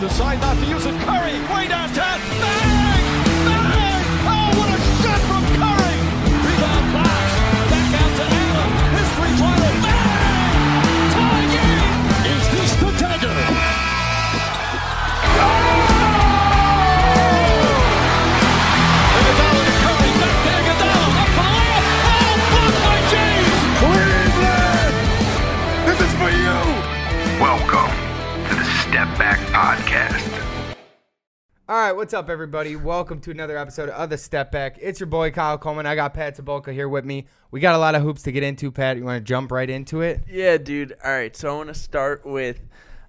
Decide not to use it. All right, what's up, everybody? Welcome to another episode of the Step Back. It's your boy Kyle Coleman. I got Pat Sabolka here with me. We got a lot of hoops to get into. Pat, you want to jump right into it? Yeah, dude. All right, so I want to start with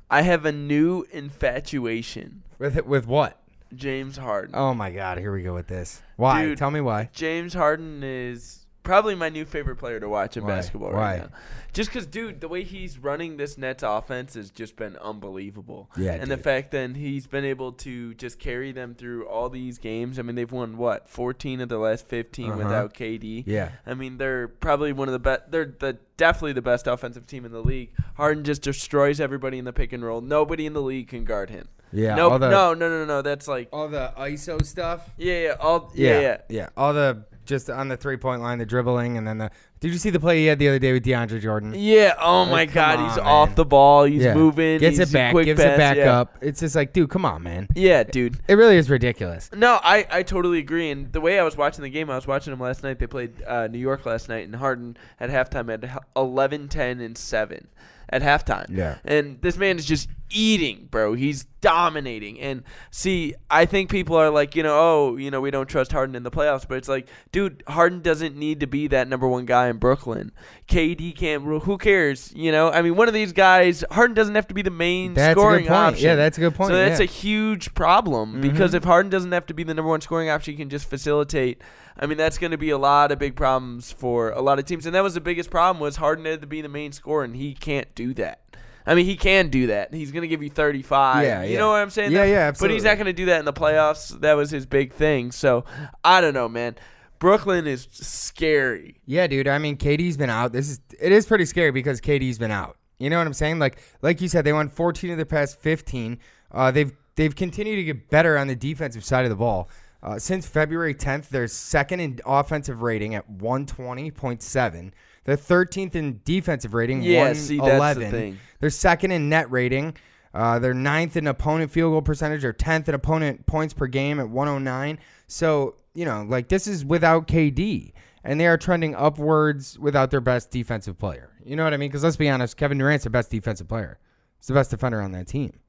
I have a new infatuation. With with what? James Harden. Oh my God, here we go with this. Why? Dude. Tell me why. James Harden is probably my new favorite player to watch in Why? basketball Why? right now. Just because, dude, the way he's running this Nets offense has just been unbelievable. Yeah, and the fact that he's been able to just carry them through all these games. I mean, they've won what 14 of the last 15 Uh-huh. without KD. Yeah. I mean, they're probably one of the best. They're the definitely the best offensive team in the league. Harden just destroys everybody in the pick and roll. Nobody in the league can guard him. Yeah. no, the, no, no, no, no. That's like All the ISO stuff. yeah, yeah, all Yeah, yeah, yeah. All the just on the three point line, the dribbling, and then the. Did you see the play he had the other day with DeAndre Jordan? Yeah. Oh Like, my God, on, he's man. off the ball. He's Yeah. moving. Gets it back. Gives pass, it back yeah. up. It's just like, dude, come on, man. Yeah, dude. It really is ridiculous. No, I, I totally agree. And the way I was watching the game, I was watching them last night. They played uh, New York last night, and Harden at halftime had 11, 10, and 7 at halftime. Yeah. And this man is just eating, bro. He's dominating. And see, I think people are like, you know, oh, you know, we don't trust Harden in the playoffs. But it's like, dude, Harden doesn't need to be that number one guy in Brooklyn. KD can't. Who cares? You know, I mean, one of these guys, Harden doesn't have to be the main That's a good scoring point. option. Yeah, that's a good point, So that's yeah. a huge problem mm-hmm. because if Harden doesn't have to be the number one scoring option, he can just facilitate. I mean, that's going to be a lot of big problems for a lot of teams, and that was the biggest problem was Harden had to be the main scorer, and he can't do that. I mean, he can do that. He's going to give you 35. Yeah, you yeah. know what I'm saying? Yeah, yeah, But he's not going to do that in the playoffs. That was his big thing. So I don't know, man. Brooklyn is scary. Yeah, dude. I mean, KD's been out. This is it is pretty scary because KD's been out. You know what I'm saying? Like like you said, they won 14 of their past 15. Uh, they've they've continued to get better on the defensive side of the ball. Uh, since February 10th, they're second in offensive rating at 120.7. They're 13th in defensive rating, Yeah, see, that's the 111. thing. They're second in net rating. Uh, they're ninth in opponent field goal percentage. They're 10th in opponent points per game at 109. So, you know, like this is without KD. And they are trending upwards without their best defensive player. You know what I mean? Because let's be honest, Kevin Durant's the best defensive player. He's the best defender on that team.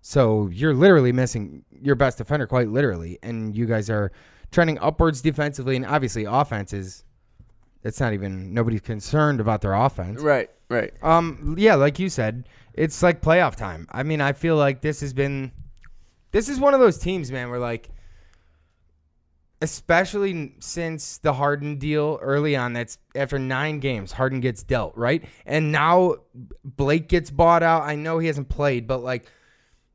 So you're literally missing your best defender, quite literally. And you guys are trending upwards defensively. And obviously, offenses, it's not even, nobody's concerned about their offense. Right, right. Um, yeah, like you said, it's like playoff time. I mean, I feel like this has been, this is one of those teams, man, where like, especially since the Harden deal early on, that's after nine games, Harden gets dealt, right? And now Blake gets bought out. I know he hasn't played, but like,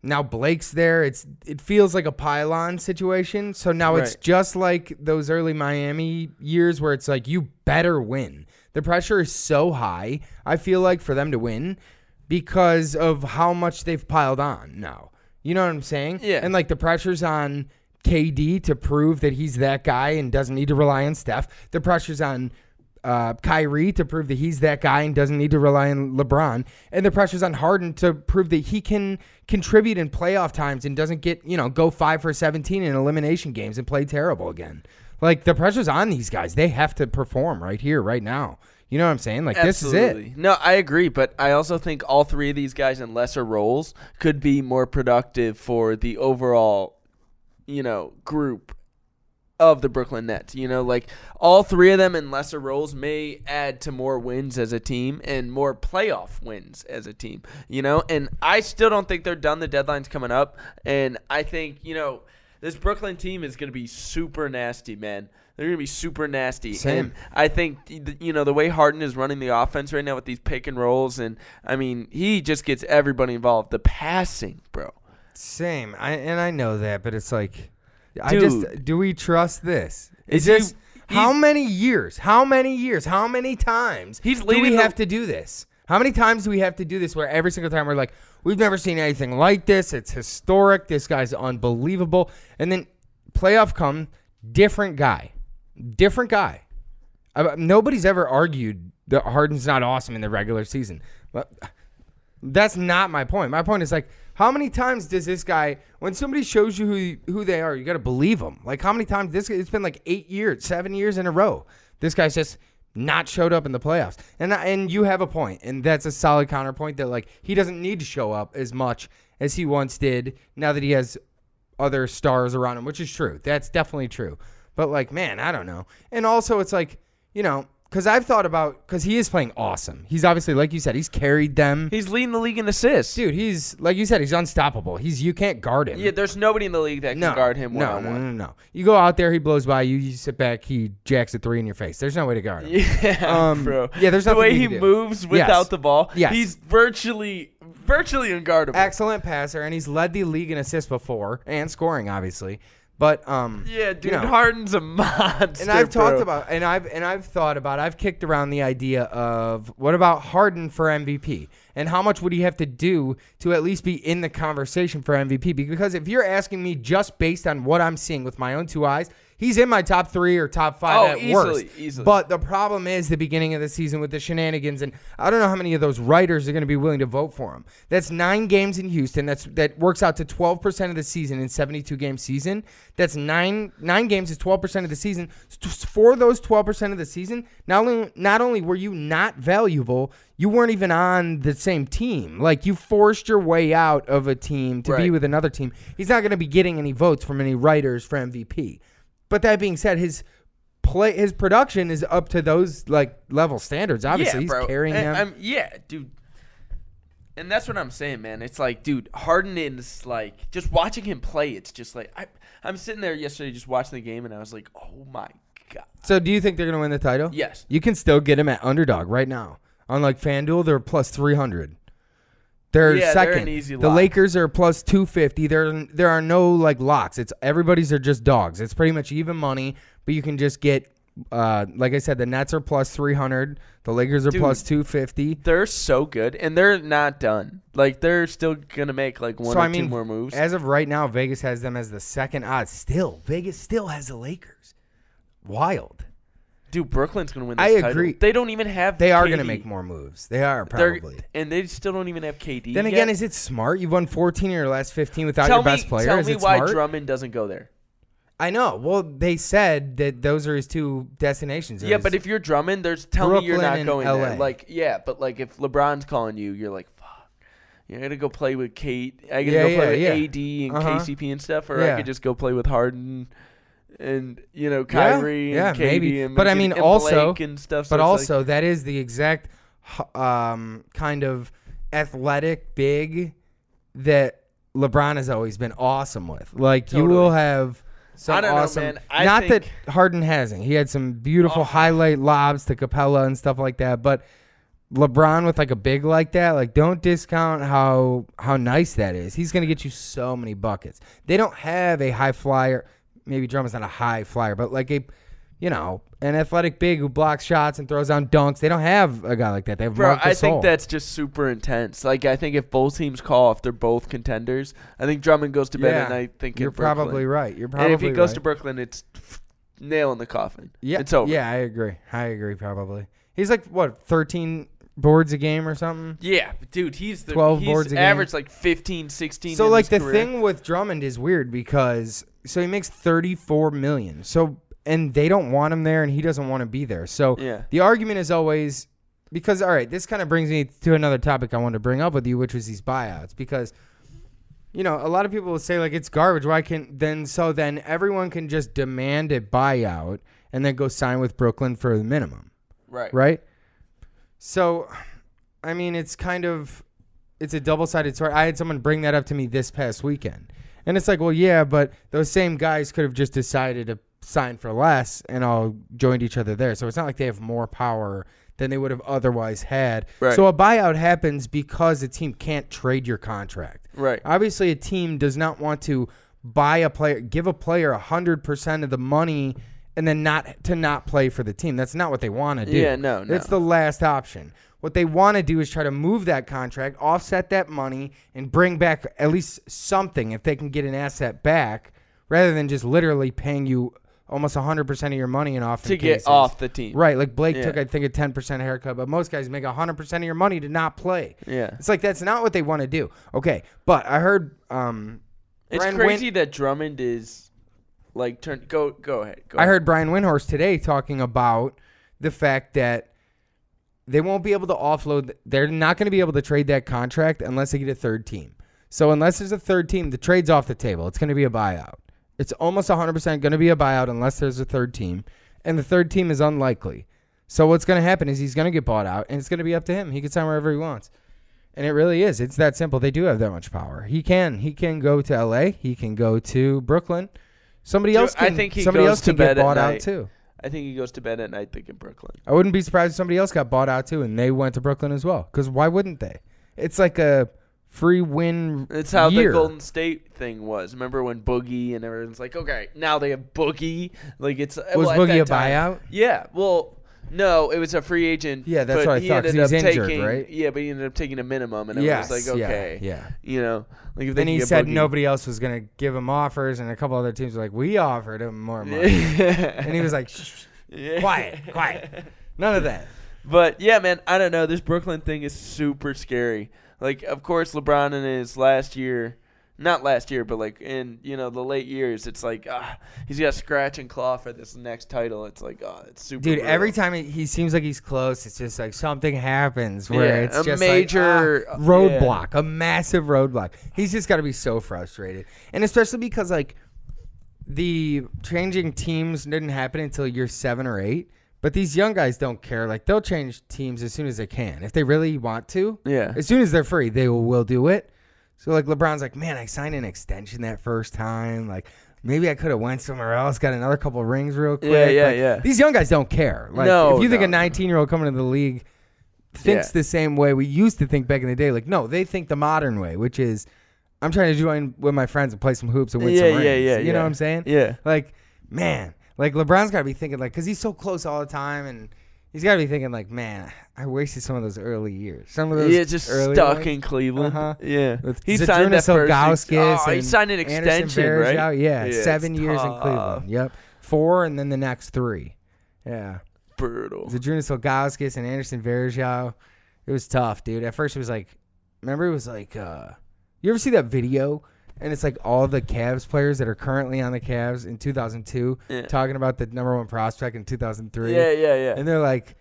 now Blake's there. It's it feels like a pylon situation. So now it's Right. just like those early Miami years where it's like you better win. The pressure is so high. I feel like for them to win because of how much they've piled on now. You know what I'm saying? Yeah. And like the pressure's on KD to prove that he's that guy and doesn't need to rely on Steph. The pressure's on uh, Kyrie to prove that he's that guy and doesn't need to rely on LeBron. And the pressure's on Harden to prove that he can contribute in playoff times and doesn't get, you know, go five for 17 in elimination games and play terrible again. Like the pressure's on these guys. They have to perform right here, right now. You know what I'm saying? Like this is it. No, I agree, but I also think all three of these guys in lesser roles could be more productive for the overall, you know, group of the Brooklyn Nets. You know, like all three of them in lesser roles may add to more wins as a team and more playoff wins as a team. You know, and I still don't think they're done. The deadline's coming up, and I think you know this Brooklyn team is going to be super nasty, man. They're going to be super nasty. Same. And I think you know the way Harden is running the offense right now with these pick and rolls, and I mean he just gets everybody involved. The passing, bro. Same. I and I know that, but it's like I just do we trust this? Is Is he- this how many years? How many years? How many times He's do we the- have to do this? How many times do we have to do this where every single time we're like, we've never seen anything like this. It's historic. This guy's unbelievable. And then playoff come, different guy. Different guy. Uh, nobody's ever argued that Harden's not awesome in the regular season. But that's not my point. My point is like, how many times does this guy, when somebody shows you who who they are, you got to believe them? Like, how many times this? It's been like eight years, seven years in a row. This guy's just not showed up in the playoffs, and and you have a point, and that's a solid counterpoint that like he doesn't need to show up as much as he once did now that he has other stars around him, which is true. That's definitely true. But like, man, I don't know. And also, it's like, you know, because I've thought about because he is playing awesome. He's obviously, like you said, he's carried them. He's leading the league in assists. Dude, he's like you said, he's unstoppable. He's you can't guard him. Yeah, there's nobody in the league that can no, guard him one no, on no, no, no, no. You go out there, he blows by you. You sit back, he jacks a three in your face. There's no way to guard him. Yeah, Um, bro. yeah, there's the way he moves without Yes. the ball. Yes. he's virtually, virtually unguardable. Excellent passer, and he's led the league in assists before and scoring, obviously. But um, yeah, you dude, know, Harden's a monster. and I've talked about and I've and I've thought about I've kicked around the idea of what about Harden for MVP and how much would he have to do to at least be in the conversation for MVP because if you're asking me just based on what I'm seeing with my own two eyes he's in my top 3 or top 5 Oh, at easily, worst easily. but the problem is the beginning of the season with the shenanigans and I don't know how many of those writers are going to be willing to vote for him that's 9 games in Houston that's that works out to 12% of the season in 72 game season that's 9 9 games is 12% of the season for those 12% of the season, not only not only were you not valuable, you weren't even on the same team. Like you forced your way out of a team to be with another team. He's not going to be getting any votes from any writers for MVP. But that being said, his play his production is up to those like level standards. Obviously, yeah, he's bro. carrying And them. I'm- yeah, dude. And that's what I'm saying, man. It's like, dude, Harden is like just watching him play. It's just like I, I'm sitting there yesterday just watching the game, and I was like, oh my god. so, do you think they're going to win the title? Yes. You can still get him at underdog right now. On like FanDuel, they're plus 300. They're Yeah, they're second. easy the. Lakers are plus 250. There there are no like locks. It's everybody's are just dogs. It's pretty much even money, but you can just get uh like I said the Nets are plus 300. The Lakers are Dude. plus 250. They're so good, and they're not done. Like they're still gonna make like one so or I mean two more moves. as of right now Vegas has them as the second odds. Still, Vegas still has the Lakers. Wild. Dude, Brooklyn's gonna win. This I title. agree. They don't even have. They are KD. going to make more moves. They are They're- probably. and they still don't even have KD. Then yet. again, is it smart? You've won 14 of your last 15 without tell your best player. Tell is me why smart? Drummond doesn't go there. I know. Well, they said that those are his two destinations. Yeah, but if you're Drummond, there's tell me you're not going LA. there. Like, yeah, but like if LeBron's calling you, you're like, fuck. You're gonna go play with Kate. I gotta Yeah, go play yeah, with AD and Uh-huh. KCP and stuff, or Yeah. I could just go play with Harden and you know Yeah, Kyrie yeah, and KD maybe. and But I mean, and also- Blake and stuff. but so like- also that is the exact um, kind of athletic big that LeBron has always been awesome with. Like you will have some know, awesome. I not that Harden hasn't. He had some beautiful Oh. highlight lobs to Capela and stuff like that, but. LeBron with like a big like that, like don't discount how how nice that is. He's gonna get you so many buckets. They don't have a high flyer. Maybe Drummond's not a high flyer, but like a, you know, an athletic big who blocks shots and throws down dunks. They don't have a guy like that. They have Bro, Marc I think that's just super intense. Like, I think if both teams call, if they're both contenders, I think Drummond goes to bed yeah. at night thinking you're probably right. You're probably and if he goes right. to Brooklyn, it's nail in the coffin. yeah, it's over. Yeah, I agree. I agree. Probably. He's like what 13 boards a game or something. Yeah, dude, he's the 12 he's boards a game. averaged like 15, 16. So like the career. thing with Drummond is weird because so he makes 34 million. So and they don't want him there and he doesn't want to be there. So Yeah. the argument is always because all right, this kind of brings me to another topic I wanted to bring up with you, which was these buyouts because you know, a lot of people will say like it's garbage. Why can't then so then everyone can just demand a buyout and then go sign with Brooklyn for the minimum right, right? So, I mean, it's kind of it's a double-sided sword. I had someone bring that up to me this past weekend, and it's like, well, yeah, but those same guys could have just decided to sign for less and all joined each other there. So it's not like they have more power than they would have otherwise had. Right. So a buyout happens because the team can't trade your contract. Right. Obviously, a team does not want to buy a player, give a player hundred percent of the money, and then not to not play for the team. That's not what they want to do. Yeah, no, no. It's the last option. What they want to do is try to move that contract, offset that money, and bring back at least something if they can get an asset back, rather than just literally paying you almost 100% of your money in off to get off the team. Right, like Blake Yeah. took, I think, a 10% haircut, but most guys make 100% of your money to not play. Yeah. It's like that's not what they want to do. Okay, but I heard um, It's Brian crazy Win- that Drummond is like turn. Go go ahead. Go I ahead. heard Brian Windhorst today talking about the fact that they won't be able to offload. They're not going to be able to trade that contract unless they get a third team. So unless there's a third team, the trade's off the table. It's going to be a buyout. It's almost 100% going to be a buyout unless there's a third team, and the third team is unlikely. So what's going to happen is he's going to get bought out, and it's going to be up to him. He can sign wherever he wants. And it really is. It's that simple. They do have that much power. He can. He can go to L.A. He can go to Brooklyn. Somebody Dude, else. I Can, think he somebody goes else to can get bed at bought out too. I think he goes to bed at night thinking Brooklyn. I wouldn't be surprised if somebody else got bought out too, and they went to Brooklyn as well. Because why wouldn't they? It's like a free win. It's how year. the Golden State thing was. Remember when Boogie and everyone's like, okay, now they have Boogie. Like it's Was well, Boogie a time- buyout? Yeah. Well, no, it was a free agent. Yeah, that's but what I he thought, 'cause ended he's up injured, taking, right? Yeah, but he ended up taking a minimum, and Yes, it was like, yeah, okay, yeah. you know, like if Then he get said Boogie. nobody else was gonna give him offers, and a couple other teams were like, "We offered him more money," and he was like, Shh, shh, Yeah. "Quiet, quiet, none of that." But yeah, man, I don't know. This Brooklyn thing is super scary. Like, of course, LeBron in his last year, not last year, but like in you know the late years, it's like ah, he's got scratch and claw for this next title. It's like oh, it's super. Dude, every time he, he seems like he's close, it's just like something happens where Yeah, it's a just major- like, ah, yeah. roadblock, a massive roadblock. He's just got to be so frustrated, and especially because like the changing teams didn't happen until year seven or eight. But these young guys don't care. Like they'll change teams as soon as they can if they really want to. Yeah. As soon as they're free, they will, will do it. So like LeBron's like, man, I signed an extension that first time. Like maybe I could have went somewhere else, got another couple rings real quick. Yeah, yeah, Like, yeah. These young guys don't care. Like No, if you think a 19 year old coming to the league thinks Yeah. the same way we used to think back in the day, like no, they think the modern way, which is I'm trying to join with my friends and play some hoops and win Yeah, some yeah, rings. yeah, You yeah. know what I'm saying? Yeah. Like man, like LeBron's got to be thinking like because he's so close all the time and. He's got to be thinking like, man, I wasted some of those early years. Some of those Yeah, just early stuck ones. in Cleveland. Uh-huh. Yeah, With he signed that Zydrunas first. Oh, he signed an extension, right? Varejao. Yeah, seven years in. Cleveland. Yep, four, and then the next three. Yeah, Brutal. Zydrunas Ilgauskas and Anderson Varejao. It was tough, dude. At first, it was like, remember, it was like, uh, you ever see that video? And it's like all the Cavs players that are currently on the Cavs in 2002 Yeah. talking about the number one prospect in 2003. Yeah, yeah, yeah. And they're like,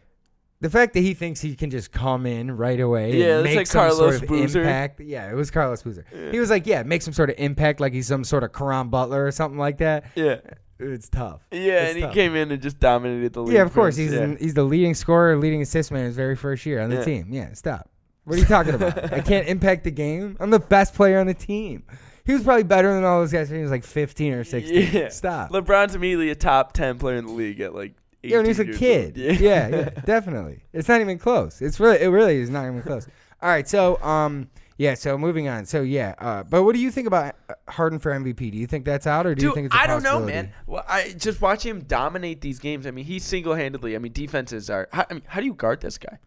the fact that he thinks he can just come in right away Yeah, and it's make like some Carlos sort of Boozer. impact. Yeah, it was Carlos Boozer. He was like, yeah, make some sort of impact like he's some sort of Caron Butler or something like that. yeah, It's tough. yeah, It's and he came in and just dominated the league. Yeah, of course. He's yeah. in, he's the leading scorer, leading assist man his very first year on the Yeah. team. Yeah, stop. What are you talking about? I can't impact the game. I'm the best player on the team. He was probably better than all those guys when he was like 15 or 16. Yeah. Stop. LeBron's immediately a top ten player in the league at like. Yeah, when he was a kid. old. Yeah. yeah, definitely. It's not even close. It's really, it really is not even close. All right, so um, yeah, so moving on. So yeah, uh, but what do you think about uh, Harden for MVP? Do you think that's out, or do you think it's? I I don't know, man. Well, I just watch him dominate these games. I mean, he single-handedly. I mean, defenses are. How, I mean, how do you guard this guy?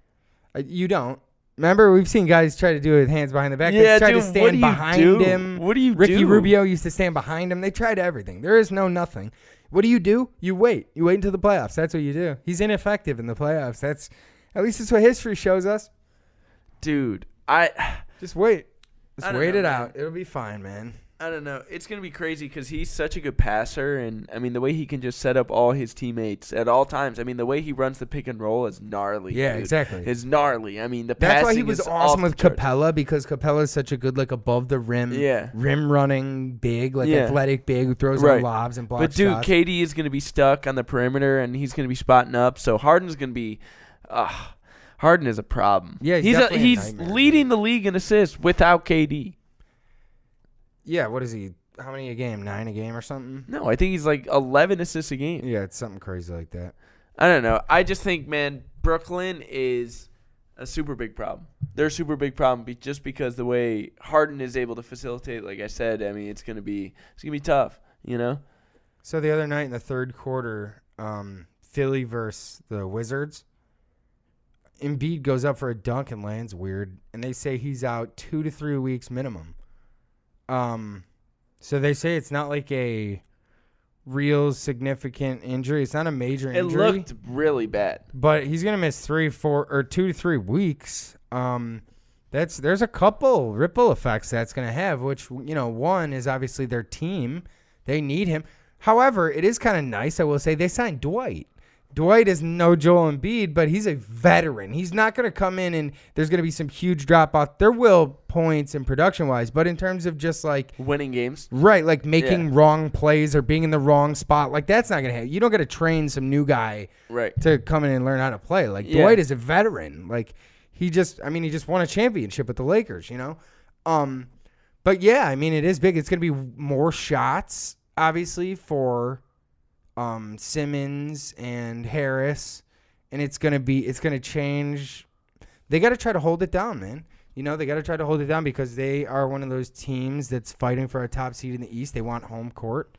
Uh, you don't. Remember, we've seen guys try to do it with hands behind the back. Yeah, they tried dude, to stand behind do? him. What do you Ricky do? Rubio used to stand behind him. They tried everything. There is no nothing. What do you do? You wait. You wait until the playoffs. That's what you do. He's ineffective in the playoffs. That's at least that's what history shows us. Dude, I. Just wait. Just wait know, it man. out. It'll be fine, man. I don't know. It's gonna be crazy because he's such a good passer, and I mean the way he can just set up all his teammates at all times. I mean the way he runs the pick and roll is gnarly. Yeah, dude. exactly. Is gnarly. I mean the That's why he was awesome with. Capela because Capela is such a good like above the rim, Yeah. rim running big, like Yeah. athletic big who throws Right. lobs and blocks But dude, shots. KD is gonna be stuck on the perimeter, and he's gonna be spotting up. So Harden's gonna be. Uh, Harden is a problem. Yeah, he's he's a he's leading the league in assists without KD. Yeah, what is he? How many a game? Nine a game or something? No, I think he's like 11 assists a game. Yeah, it's something crazy like that. I don't know. I just think, man, Brooklyn is a super big problem. They're a super big problem be- just because the way Harden is able to facilitate. Like I said, I mean, it's gonna be it's gonna be tough. You know? So the other night in the third quarter, um, Philly versus the Wizards. Embiid goes up for a dunk and lands weird, and they say he's out two to three weeks minimum. Um, so they say it's not like a real significant injury. It's not a major injury. It looked really bad. but he's gonna miss three, four, or two to three weeks. Um, that's there's a couple ripple effects that's gonna have. Which you know, one is obviously their team; they need him. However, it is kind of nice. I will say they signed Dwight. Dwight is no Joel Embiid, but he's a veteran. He's not going to come in and there's going to be some huge drop off. There will points and production wise, but in terms of just like Winning games. Right, like making Yeah. wrong plays or being in the wrong spot. Like that's not gonna happen. You don't got to train some new guy Right. to come in and learn how to play. Like Yeah. Dwight is a veteran. Like he just I mean he just won a championship with the Lakers, you know? Um but yeah, I mean it is big. It's gonna be more shots, obviously, for um Simmons and Harris. And it's gonna be it's gonna change they gotta try to hold it down, man. You know, they got to try to hold it down because they are one of those teams that's fighting for a top seed in the East. They want home court.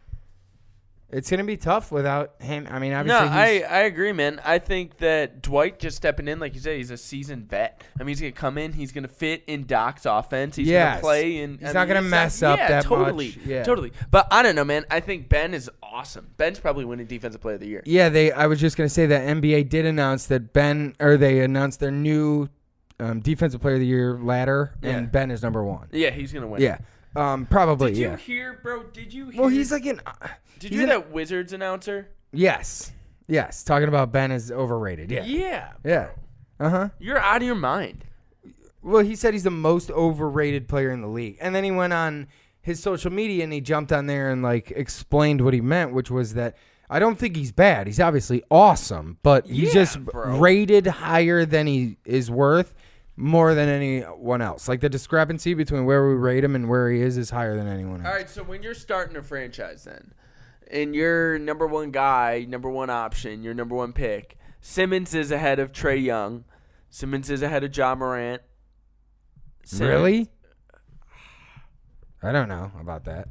It's going to be tough without him. I mean, No, obviously, I, he's, I agree, man. I think that Dwight just stepping in, like you said, he's a seasoned vet. I mean, he's gonna come in, he's gonna fit in Doc's offense. He's Yes. gonna play, and He's I not mean, gonna mess up yeah, that totally, much. Yeah. totally. But I don't know, man. I think Ben is awesome. Ben's probably winning Defensive Player of the Year. yeah, they. I was just going to say that NBA did announce that Ben, or they announced their new um, defensive player of the year ladder, Yeah. and Ben is number one. Yeah, he's gonna win. Yeah, um, probably. Did you yeah. hear, bro? Did you? Hear, Well, he's like an. Did you hear that Wizards announcer? Yes, yes. Talking about Ben is overrated. Yeah, Yeah. yeah. Uh huh. You're out of your mind. Well, he said he's the most overrated player in the league. And then he went on his social media and he jumped on there and like explained what he meant, which was that I don't think he's bad. He's obviously awesome, but he's Yeah, just bro. rated higher than he is worth more than anyone else. Like the discrepancy between where we rate him and where he is is higher than anyone else. All right, so when you're starting a franchise, then, and your number one guy, number one option, your number one pick, Simmons is ahead of Trae Young. Simmons is ahead of Ja Morant. Simmons- Really? I don't know about that.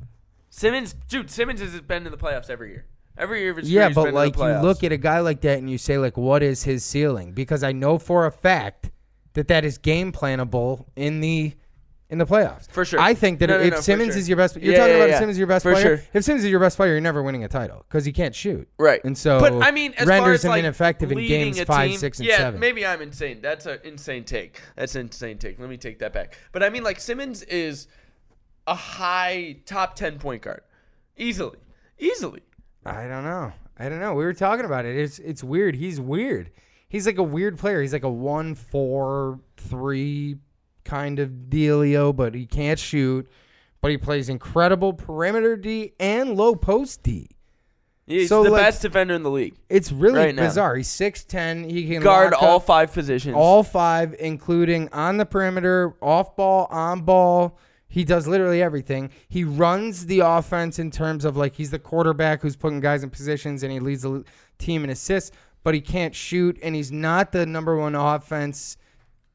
Simmons, dude, Simmons has been in the playoffs every year. Every year of his Yeah, but like you look at a guy like that and you say like, what is his ceiling? Because I know for a fact that that is game planable in the in the playoffs. For sure. I think that No, no, if no, for Simmons sure. is your best, you're Yeah, talking yeah, about yeah. if Simmons is your best For player. sure. If Simmons is your best player, you're never winning a title because he can't shoot. Right. And so, but I mean, as renders far as him like ineffective in leading games a five, team- six, and yeah, seven. maybe I'm insane. That's an insane take. That's an insane take. Let me take that back. But I mean, like Simmons is a high top ten point guard, easily, easily. I don't know. I don't know. We were talking about it. It's it's weird. He's weird. He's like a weird player. He's like a one four three kind of dealio, but he can't shoot. But he plays incredible perimeter D and low post D. He's So, the like, best defender in the league. It's really Right now. bizarre. He's six ten. He can Guard all five positions. all five, including on the perimeter, off ball, on ball. He does literally everything. He runs the offense in terms of like he's the quarterback who's putting guys in positions and he leads the team in assists, but he can't shoot and he's not the number one offense.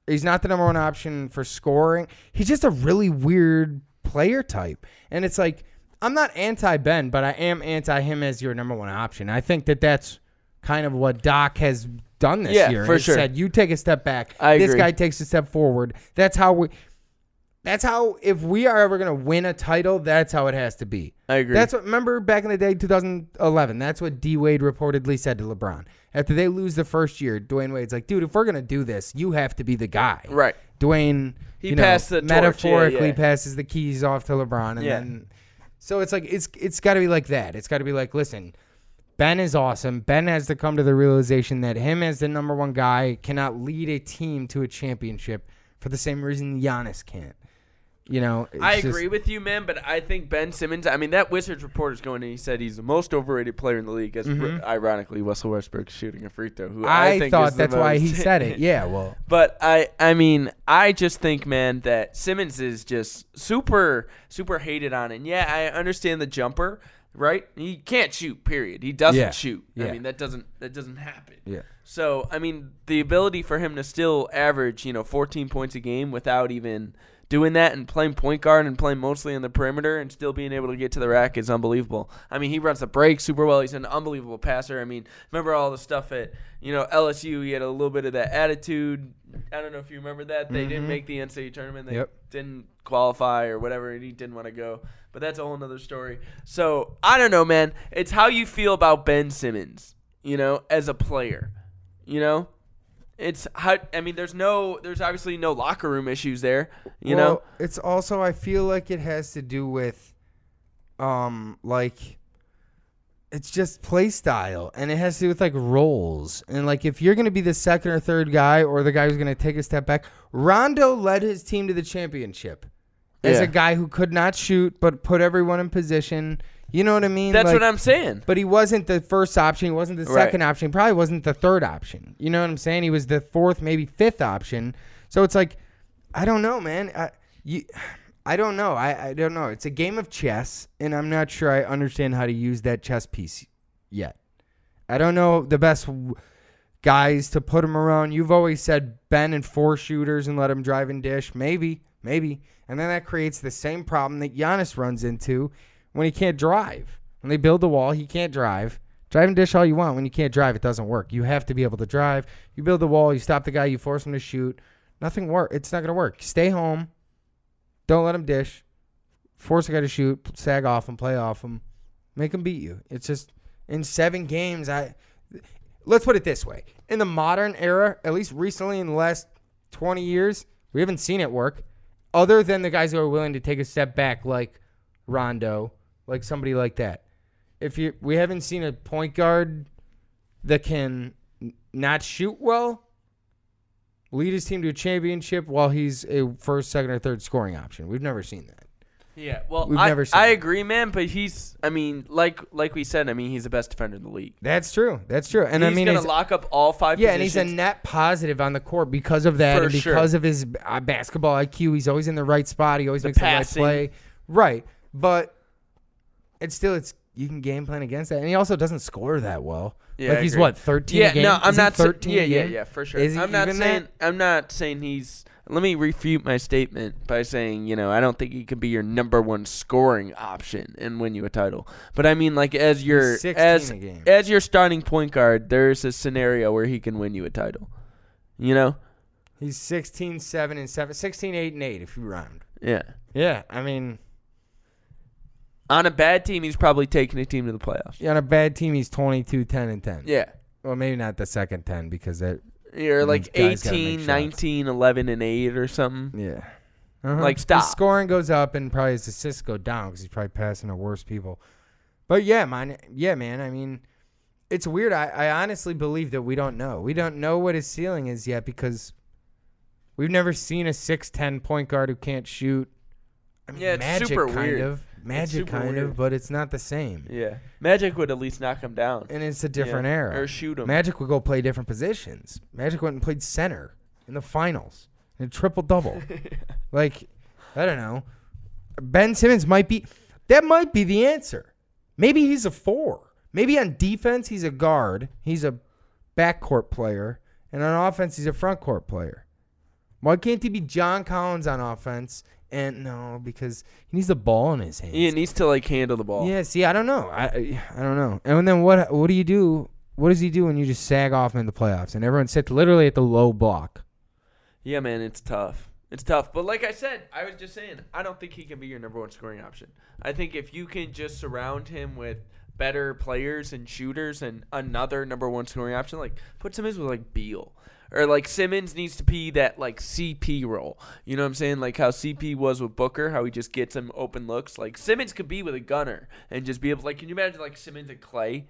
He's not the number one option for scoring. He's just a really weird player type. And it's like I'm not anti Ben, but I am anti him as your number one option. I think that that's kind of what Doc has done this Yeah, year. for He sure. Said you take a step back. I this agree. guy takes a step forward. That's how we. That's how if we are ever gonna win a title, that's how it has to be. I agree. That's what remember back in the day, 2011. That's what D Wade reportedly said to LeBron after they lose the first year. Dwyane Wade's like, dude, if we're gonna do this, you have to be the guy. Right. Dwyane, He you know, passed the torch, yeah, metaphorically yeah. passes the keys off to LeBron, and Yeah. then so it's like it's it's got to be like that. It's got to be like, listen, Ben is awesome. Ben has to come to the realization that him as the number one guy cannot lead a team to a championship for the same reason Giannis can't. You know, I just- agree with you, man, but I think Ben Simmons. I mean, that Wizards reporter's going and he said he's the most overrated player in the league. As ironically, Russell Westbrook shooting a free throw. Who I, Mm-hmm. I, thought that's why he said it. Yeah, well, But I, I mean, I just think, man, that Simmons is just super, super hated on. And yeah, I understand the jumper, right? He can't shoot. Period. He doesn't Yeah. shoot. Yeah. I mean, that doesn't that doesn't happen. yeah. So I mean, the ability for him to still average, you know, 14 points a game without even doing that and playing point guard and playing mostly in the perimeter and still being able to get to the rack is unbelievable. I mean, he runs the break super well. He's an unbelievable passer. I mean, remember all the stuff at you know LSU? He had a little bit of that attitude. I don't know if you remember that. They didn't mm-hmm. make the NCAA tournament. They Yep. didn't qualify or whatever, and he didn't want to go. But that's a whole nother story. So I don't know, man. It's how you feel about Ben Simmons, you know, as a player. You know, it's. I mean, there's no, there's obviously no locker room issues there. You know, it's also I feel like it has to do with, um, like, it's just play style, and it has to do with like roles, and like if you're gonna be the second or third guy, or the guy who's gonna take a step back. Rondo led his team to the championship as Yeah. a guy who could not shoot, but put everyone in position. You know what I mean? that's Like- what I'm saying. But he wasn't the first option. He wasn't the Right. second option. He probably wasn't the third option. You know what I'm saying? He was the fourth, maybe fifth option. So it's like, I don't know, man. I, you, I don't know. I, I don't know. It's a game of chess, and I'm not sure I understand how to use that chess piece yet. I don't know the best guys to put him around. You've always said Ben and four shooters and let him drive and dish. Maybe, maybe. And then that creates the same problem that Giannis runs into when he can't drive. When they build the wall, he can't drive. Drive and dish all you want. When you can't drive, it doesn't work. You have to be able to drive. You build the wall, you stop the guy, you force him to shoot. Nothing work. It's not going to work. Stay home. Don't let him dish. Force a guy to shoot. Sag off him. Play off him. Make him beat you. It's just in seven games. I let's put it this way: in the modern era, at least recently in the last twenty years, we haven't seen it work. Other than the guys who are willing to take a step back, like Rondo, like somebody like that. If you, we haven't seen a point guard that can not shoot well, lead his team to a championship while he's a first, second, or third scoring option. We've never seen that. Yeah, well, We've I, never seen I agree, man. But he's, I mean, like like we said, I mean, he's the best defender in the league. That's true. That's true. And he's I mean, he's gonna it's- lock up all five. Yeah, and he's a net positive on the court because of that, For and sure. because of his uh, basketball IQ. He's always in the right spot. He always makes passing. the right play. Right, but it's still it's you can game plan against that, and he also doesn't score that well. Yeah, like he's what thirteen? Yeah, no, I'm Is not. thirteen. yeah, yeah, yeah, for sure. Is I'm not saying. that? I'm not saying he's. Let me refute my statement by saying, you know, I don't think he could be your number one scoring option and win you a title. But I mean, like as your as as your starting point guard, there's a scenario where he can win you a title. You know? He's 16, 7, and 7. 16, 8, and 8 if you round. Yeah. Yeah, I mean, On a bad team, he's probably taking a team to the playoffs. on a bad team, he's 22, 10, and 10. Yeah. Well, maybe not the second 10 because that, You're like guys 18, 19, 11, and 8 or something. yeah. Uh-huh. Like, stop. His scoring goes up and probably his assists go down because he's probably passing to worse people. But yeah, man. Yeah, man. I mean, it's weird. I, I honestly believe that we don't know. We don't know what his ceiling is yet because we've never seen a 6'10 point guard who can't shoot. I mean, Yeah, it's magic super kind weird. of. Magic super kind weird. of, but it's not the same. Yeah. Magic would at least knock him down. And it's a different Yeah. era. Or shoot him. Magic would go play different positions. Magic went and played center in the finals in a triple double. like, I don't know. Ben Simmons might be that might be the answer. Maybe he's a four. Maybe on defense he's a guard. He's a backcourt player. And on offense he's a frontcourt player. Why can't he be John Collins on offense? And no, because he needs the ball in his hands. He needs to like handle the ball. Yeah, see, I don't know. I I don't know. And then what what do you do? What does he do when you just sag off in the playoffs and everyone sits literally at the low block? Yeah, man, it's tough. It's tough. But like I said, I was just saying, I don't think he can be your number one scoring option. I think if you can just surround him with better players and shooters and another number one scoring option, like put Simmons with like Beal. Or like Simmons needs to be that like CP role. You know what I'm saying? Like how CP was with Booker, how he just gets him open looks. Like Simmons could be with a gunner and just be able like can you imagine like Simmons and Clay?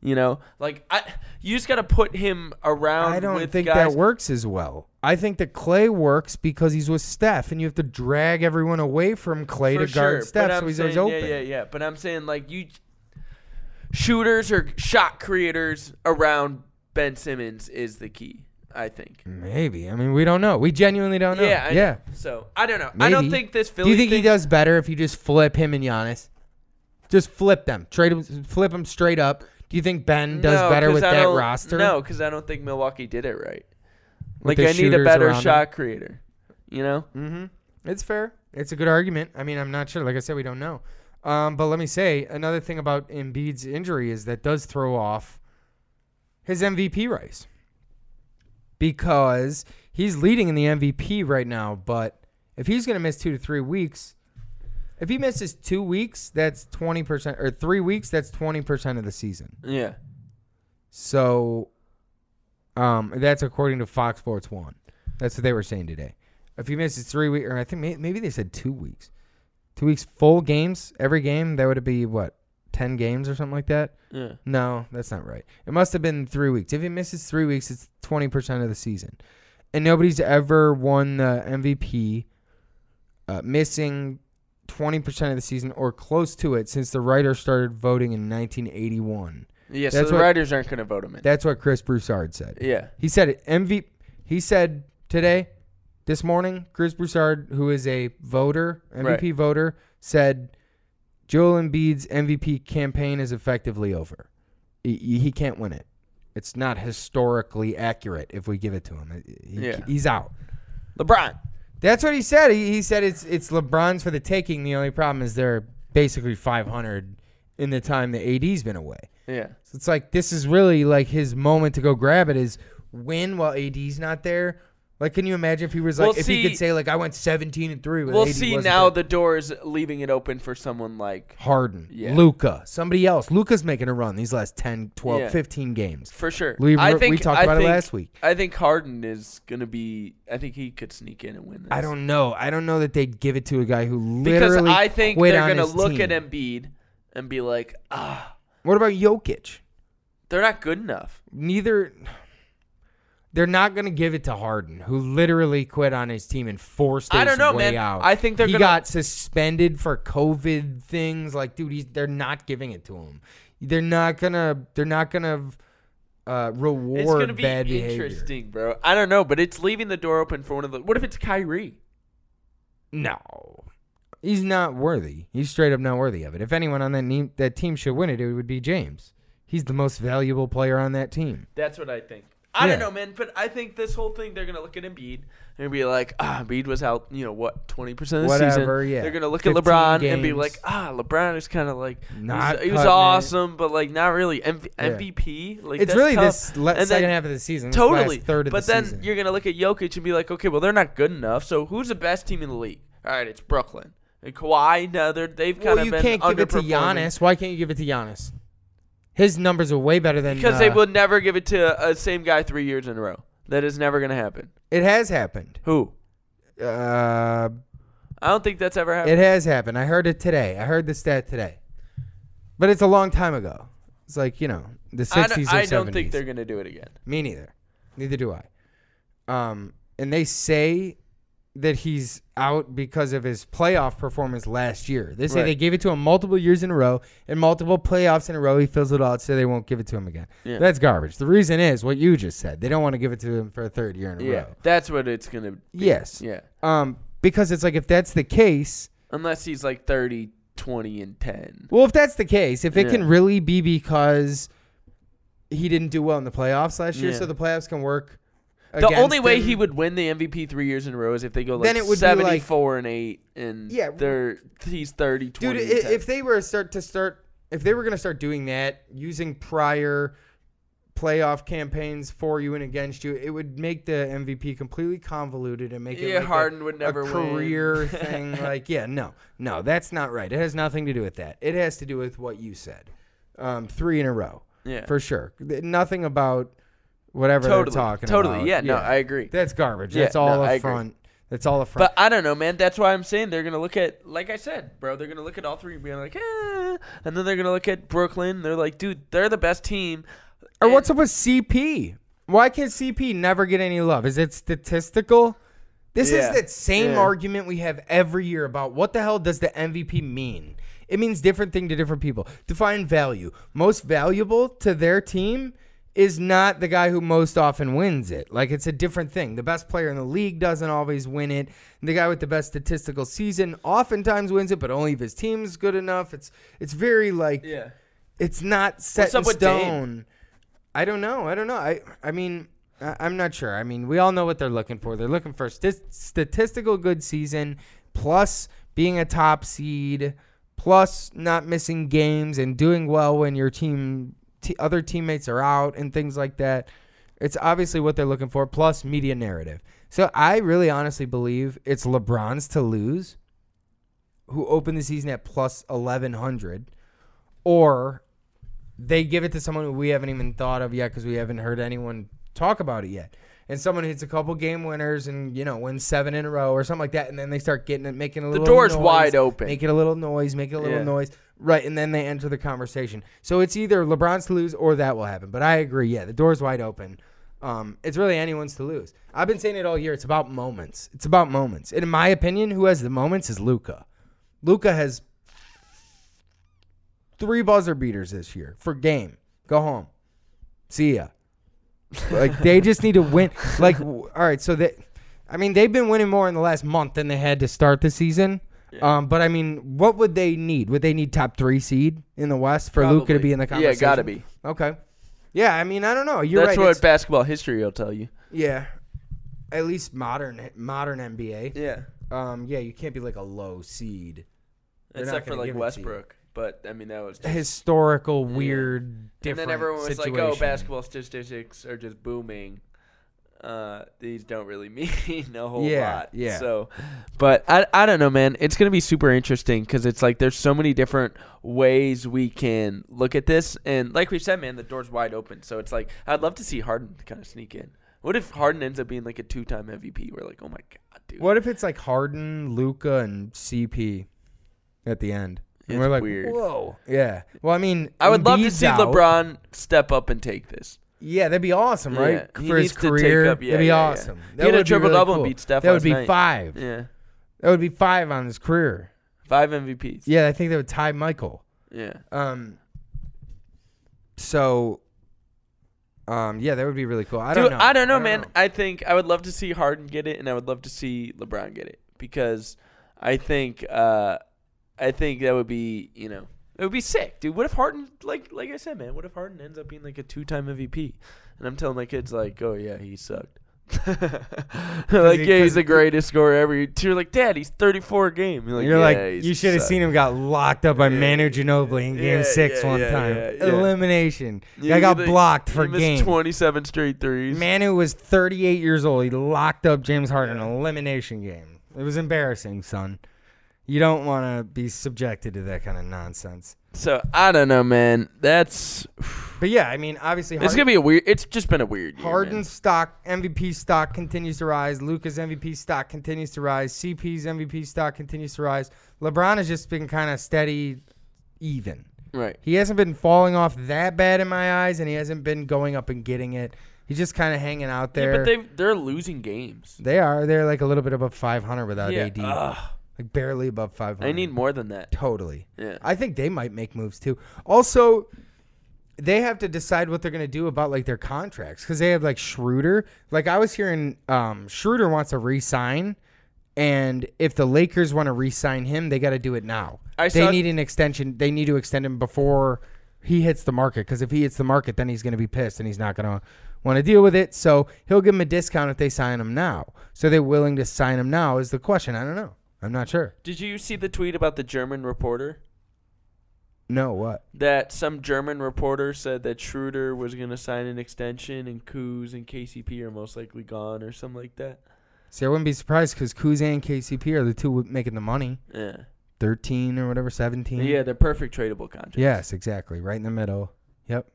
You know? Like I you just gotta put him around I don't think guys. that works as well. I think that Clay works because he's with Steph, and you have to drag everyone away from Clay For to guard sure, Steph, so he's saying, always open. Yeah, yeah, yeah. But I'm saying like you shooters or shot creators around Ben Simmons is the key. I think. Maybe. I mean, we don't know. We genuinely don't know. Yeah, I know. yeah. So I don't know. I don't think this Do you think he does better if you just flip him and Giannis? Just flip them, trade him, flip them straight up. Do you think Ben does No, better with I that roster? No, because I don't think Milwaukee did it right. With Like I need a better shot creator. You know. Mm-hmm. It's fair. It's a good argument. I mean, I'm not sure. Like I said, we don't know. Um, but let me say another thing about Embiid's injury is that does throw off his MVP race because he's leading in the MVP right now. But if he's going to miss two to three weeks, if he misses two weeks, that's twenty percent, or three weeks, that's twenty percent of the season. Yeah. So, um, that's according to Fox Sports One. That's what they were saying today. If he misses three weeks, or I think maybe they said two weeks, two weeks full games every game, that would be what ten games or something like that. Yeah. No, that's not right. It must have been three weeks. If he misses three weeks, it's twenty percent of the season, and nobody's ever won the MVP uh, missing twenty percent of the season or close to it since the writers started voting in 1981. Yeah. So That's the what- writers aren't going to vote him in. That's what Chris Broussard said. yeah. He said it. MV. He said today, this morning, Chris Broussard, who is a voter, MVP Right. voter, said Joel Embiid's MVP campaign is effectively over. He, he can't win it. It's not historically accurate if we give it to him. He- Yeah. he's out. LeBron. That's what he said. He, he said it's it's LeBron's for the taking. The only problem is they're basically 500 in the time the AD's been away. Yeah. So it's like this is really like his moment to go grab it is win while AD's not there. Like, can you imagine if he was like, Well, if he see- could say like, I went 17 and three. With We'll see wasn't now there. the is leaving it open for someone like Harden, Yeah. Luka, somebody else. Luka's making a run these last 10, 12, Yeah. 15 games. for sure. We- I we think talked I about it think- last week. I think Harden is gonna be. I think he could sneak in and win this. I don't know. I don't know that they'd give it to a guy who literally because literally I think quit they're on gonna his look team. at Embiid and be like, ah, What about Jokic? they're not good enough. Neither. They're not going to give it to Harden, who literally quit on his team and forced his I don't know, way man. out. I think they're he gonna- got suspended for COVID things. Like, dude, he's, they're not giving it to him. They're not gonna. They're not gonna uh, reward It's gonna be bad behavior. interesting, bro. I don't know, but it's leaving the door open for one of the. What if it's Kyrie? No, he's not worthy. He's straight up not worthy of it. If anyone on that team that team should win it, it would be James. He's the most valuable player on that team. That's what I think. I don't know, man, but I think this whole thing they're gonna look at Embiid and be like, ah, Embiid was out, you know what, twenty percent of the Whatever, season. yeah. They're gonna look at 15 LeBron and be like, ah, LeBron is kind of like Not he was, he was cutting it. awesome, but like not really MV- Yeah. MVP. Like it's really tough. this le- And second then- half of the season. Totally. third of but the then season. you're gonna look at Jokic and be like, okay, well they're not good enough. So who's the best team in the league? All right, it's Brooklyn. And Kawhi, no, they're they've kind well, of you been can't give it to. Giannis. Why can't you give it to Giannis? His numbers are way better than because they will never give it to a same guy three years in a row. That is never gonna happen. It has happened. Who? Uh, I don't think that's ever happened. it has happened. I heard it today. I heard the stat today. But it's a long time ago. It's like you know the sixties or I don't think they're gonna do it again. Me neither. Neither do I. Um, and they say that he's out because of his playoff performance last year. They say Right. they gave it to him multiple years in a row, and multiple playoffs in a row. He fills it out, so they won't give it to him again. Yeah. That's garbage. The reason is what you just said. They don't want to give it to him for a third year in a Yeah, row. that's what it's gonna. be. Yes. Yeah, Um, because it's like if that's the case, unless he's like 30, 20, and ten. well, if that's the case, if it Yeah. can really be because he didn't do well in the playoffs last year, Yeah. so the playoffs can work. The only way him. he would win the MVP three years in a row is if they go like Then it would be like- seventy-four and eight, and Yeah. they're he's 30, 20, Dude, and 10. if they were start to start, if they were gonna start doing that using prior playoff campaigns for you and against you, it would make the MVP completely convoluted and make it Yeah, like a- Harden would never a career thing. Like, yeah, no, no, that's not right. It has nothing to do with that. It has to do with what you said. Um, three in a row, yeah, for sure. Nothing about whatever totally, they're talking totally. about. Yeah, no, I agree. That's garbage. Yeah, That's all no, I a agree. front. That's all a front. But I don't know, man. That's why I'm saying they're gonna look at, like I said, bro. They're gonna look at all three and be like, eh. and then they're gonna look at Brooklyn. They're like, dude, they're the best team. Or And- what's up with CP? Why can't CP never get any love? Is it statistical? This Yeah. is that same Yeah. argument we have every year about what the hell does the MVP mean? It means different thing to different people. Define value. Most valuable to their team is not the guy who most often wins it. Like it's a different thing. The best player in the league doesn't always win it. The guy with the best statistical season oftentimes wins it, but only if his team's good enough. It's it's very like Yeah. it's not set in stone. I don't know. I don't know. I I mean, I, I'm not sure. I mean, we all know what they're looking for. They're looking for st- statistical good season, plus being a top seed, plus not missing games and doing well when your team, t- other teammates are out and things like that. It's obviously what they're looking for, plus media narrative. So I really honestly believe it's LeBron's to lose, who opened the season at plus 1100, or they give it to someone who we haven't even thought of yet because we haven't heard anyone talk about it yet. And someone hits a couple game winners and you know wins seven in a row or something like that, and then they start getting it, making a little door's noise, wide open. making a little noise, making a little Yeah. noise, right? And then they enter the conversation. So it's either LeBron's to lose or that will happen. But I agree, yeah, the door's wide open. Um, it's really anyone's to lose. I've been saying it all year. It's about moments. It's about moments. And in my opinion, who has the moments is Luka. Luka has three buzzer beaters this year for game. Go home. See ya. Like they just need to win. Like all right, so they, I mean, they've been winning more in the last month than they had to start the season. Um, but I mean, what would they need? Would they need top three seed in the West for Luka to be in the conversation? Yeah, gotta be. Okay. Yeah, I mean, I don't know. You're That's right. what it's- basketball history will tell you. yeah, at least modern modern NBA. Yeah. Um, yeah, you can't be like a low seed. They're Except for like give it to you. Westbrook. But I mean that was just Historical, weird, And different. then everyone was like, "Oh, basketball statistics are just booming." Uh, these don't really mean a whole Yeah, lot. yeah. So, but I, I don't know, man. It's gonna be super interesting because it's like there's so many different ways we can look at this, and like we said, man, the door's wide open. So it's like I'd love to see Harden kind of sneak in. What if Harden ends up being like a two-time MVP? We're like, oh my god, dude. What if it's like Harden, Luka, and CP at the end? And It's we're like, weird. whoa. Yeah. Well, I mean, I would love to see out. LeBron step up and take this. Yeah, that'd be awesome, right? Yeah, he For his needs to take career, up- yeah, that'd be yeah, yeah. awesome. He That had a would be triple-double and cool. beat Steph That would last be night. five. Yeah, That would be five on his career. five MVPs. Yeah, I think that would tie Michael. yeah. Um. So. Um. Yeah, that would be really cool. I Dude, don't know. I don't know, man. I think I would love to see Harden get it, and I would love to see LeBron get it because I think, uh, I think that would be, you know, it would be sick, dude. What if Harden, like, like I said, man, what if Harden ends up being like a two-time MVP, and I'm telling my kids like, oh yeah, he sucked. like, yeah, he's the greatest scorer ever. You're like, Dad, he's 34 a game. You're like, You're yeah, like, you should have seen him got locked up by Yeah. Manu Ginobili in Game Six one time. Elimination. I got he- blocked for game. 27 straight threes. Manu was 38 years old. He locked up James Harden in an elimination game. It was embarrassing, son. You don't want to be subjected to that kind of nonsense. So I don't know, man. That's But yeah, I mean, obviously, it's gonna be a weird. It's just been a weird year. Harden's man. stock, MVP stock continues to rise. Luka's MVP stock continues to rise. CP's MVP stock continues to rise. LeBron has just been kind of steady, even. right? He hasn't been falling off that bad in my eyes, and he hasn't been going up and getting it. He's just kind of hanging out there. Yeah, but they they're losing games. They are. They're like a little bit above 500 without Yeah. AD. Ugh. Like barely above 500. I need more than that. Totally. Yeah. I think they might make moves too. Also, they have to decide what they're going to do about like their contracts because they have like Schroeder. Like I was hearing, um, Schroeder wants to re-sign, and if the Lakers want to re-sign him, they got to do it now. I they saw- need an extension. They need to extend him before he hits the market because if he hits the market, then he's going to be pissed and he's not going to want to deal with it. So he'll give him a discount if they sign him now. So they're willing to sign him now is the question. I don't know. I'm not sure. Did you see the tweet about the German reporter? No, what? That some German reporter said that Schroeder was gonna sign an extension and Kuz and KCP are most likely gone or something like that. See, I wouldn't be surprised because Kuz and KCP are the two making the money. Yeah. 13 or whatever, 17. Yeah, they're perfect tradable contracts. Yes, exactly. Right in the middle. Yep.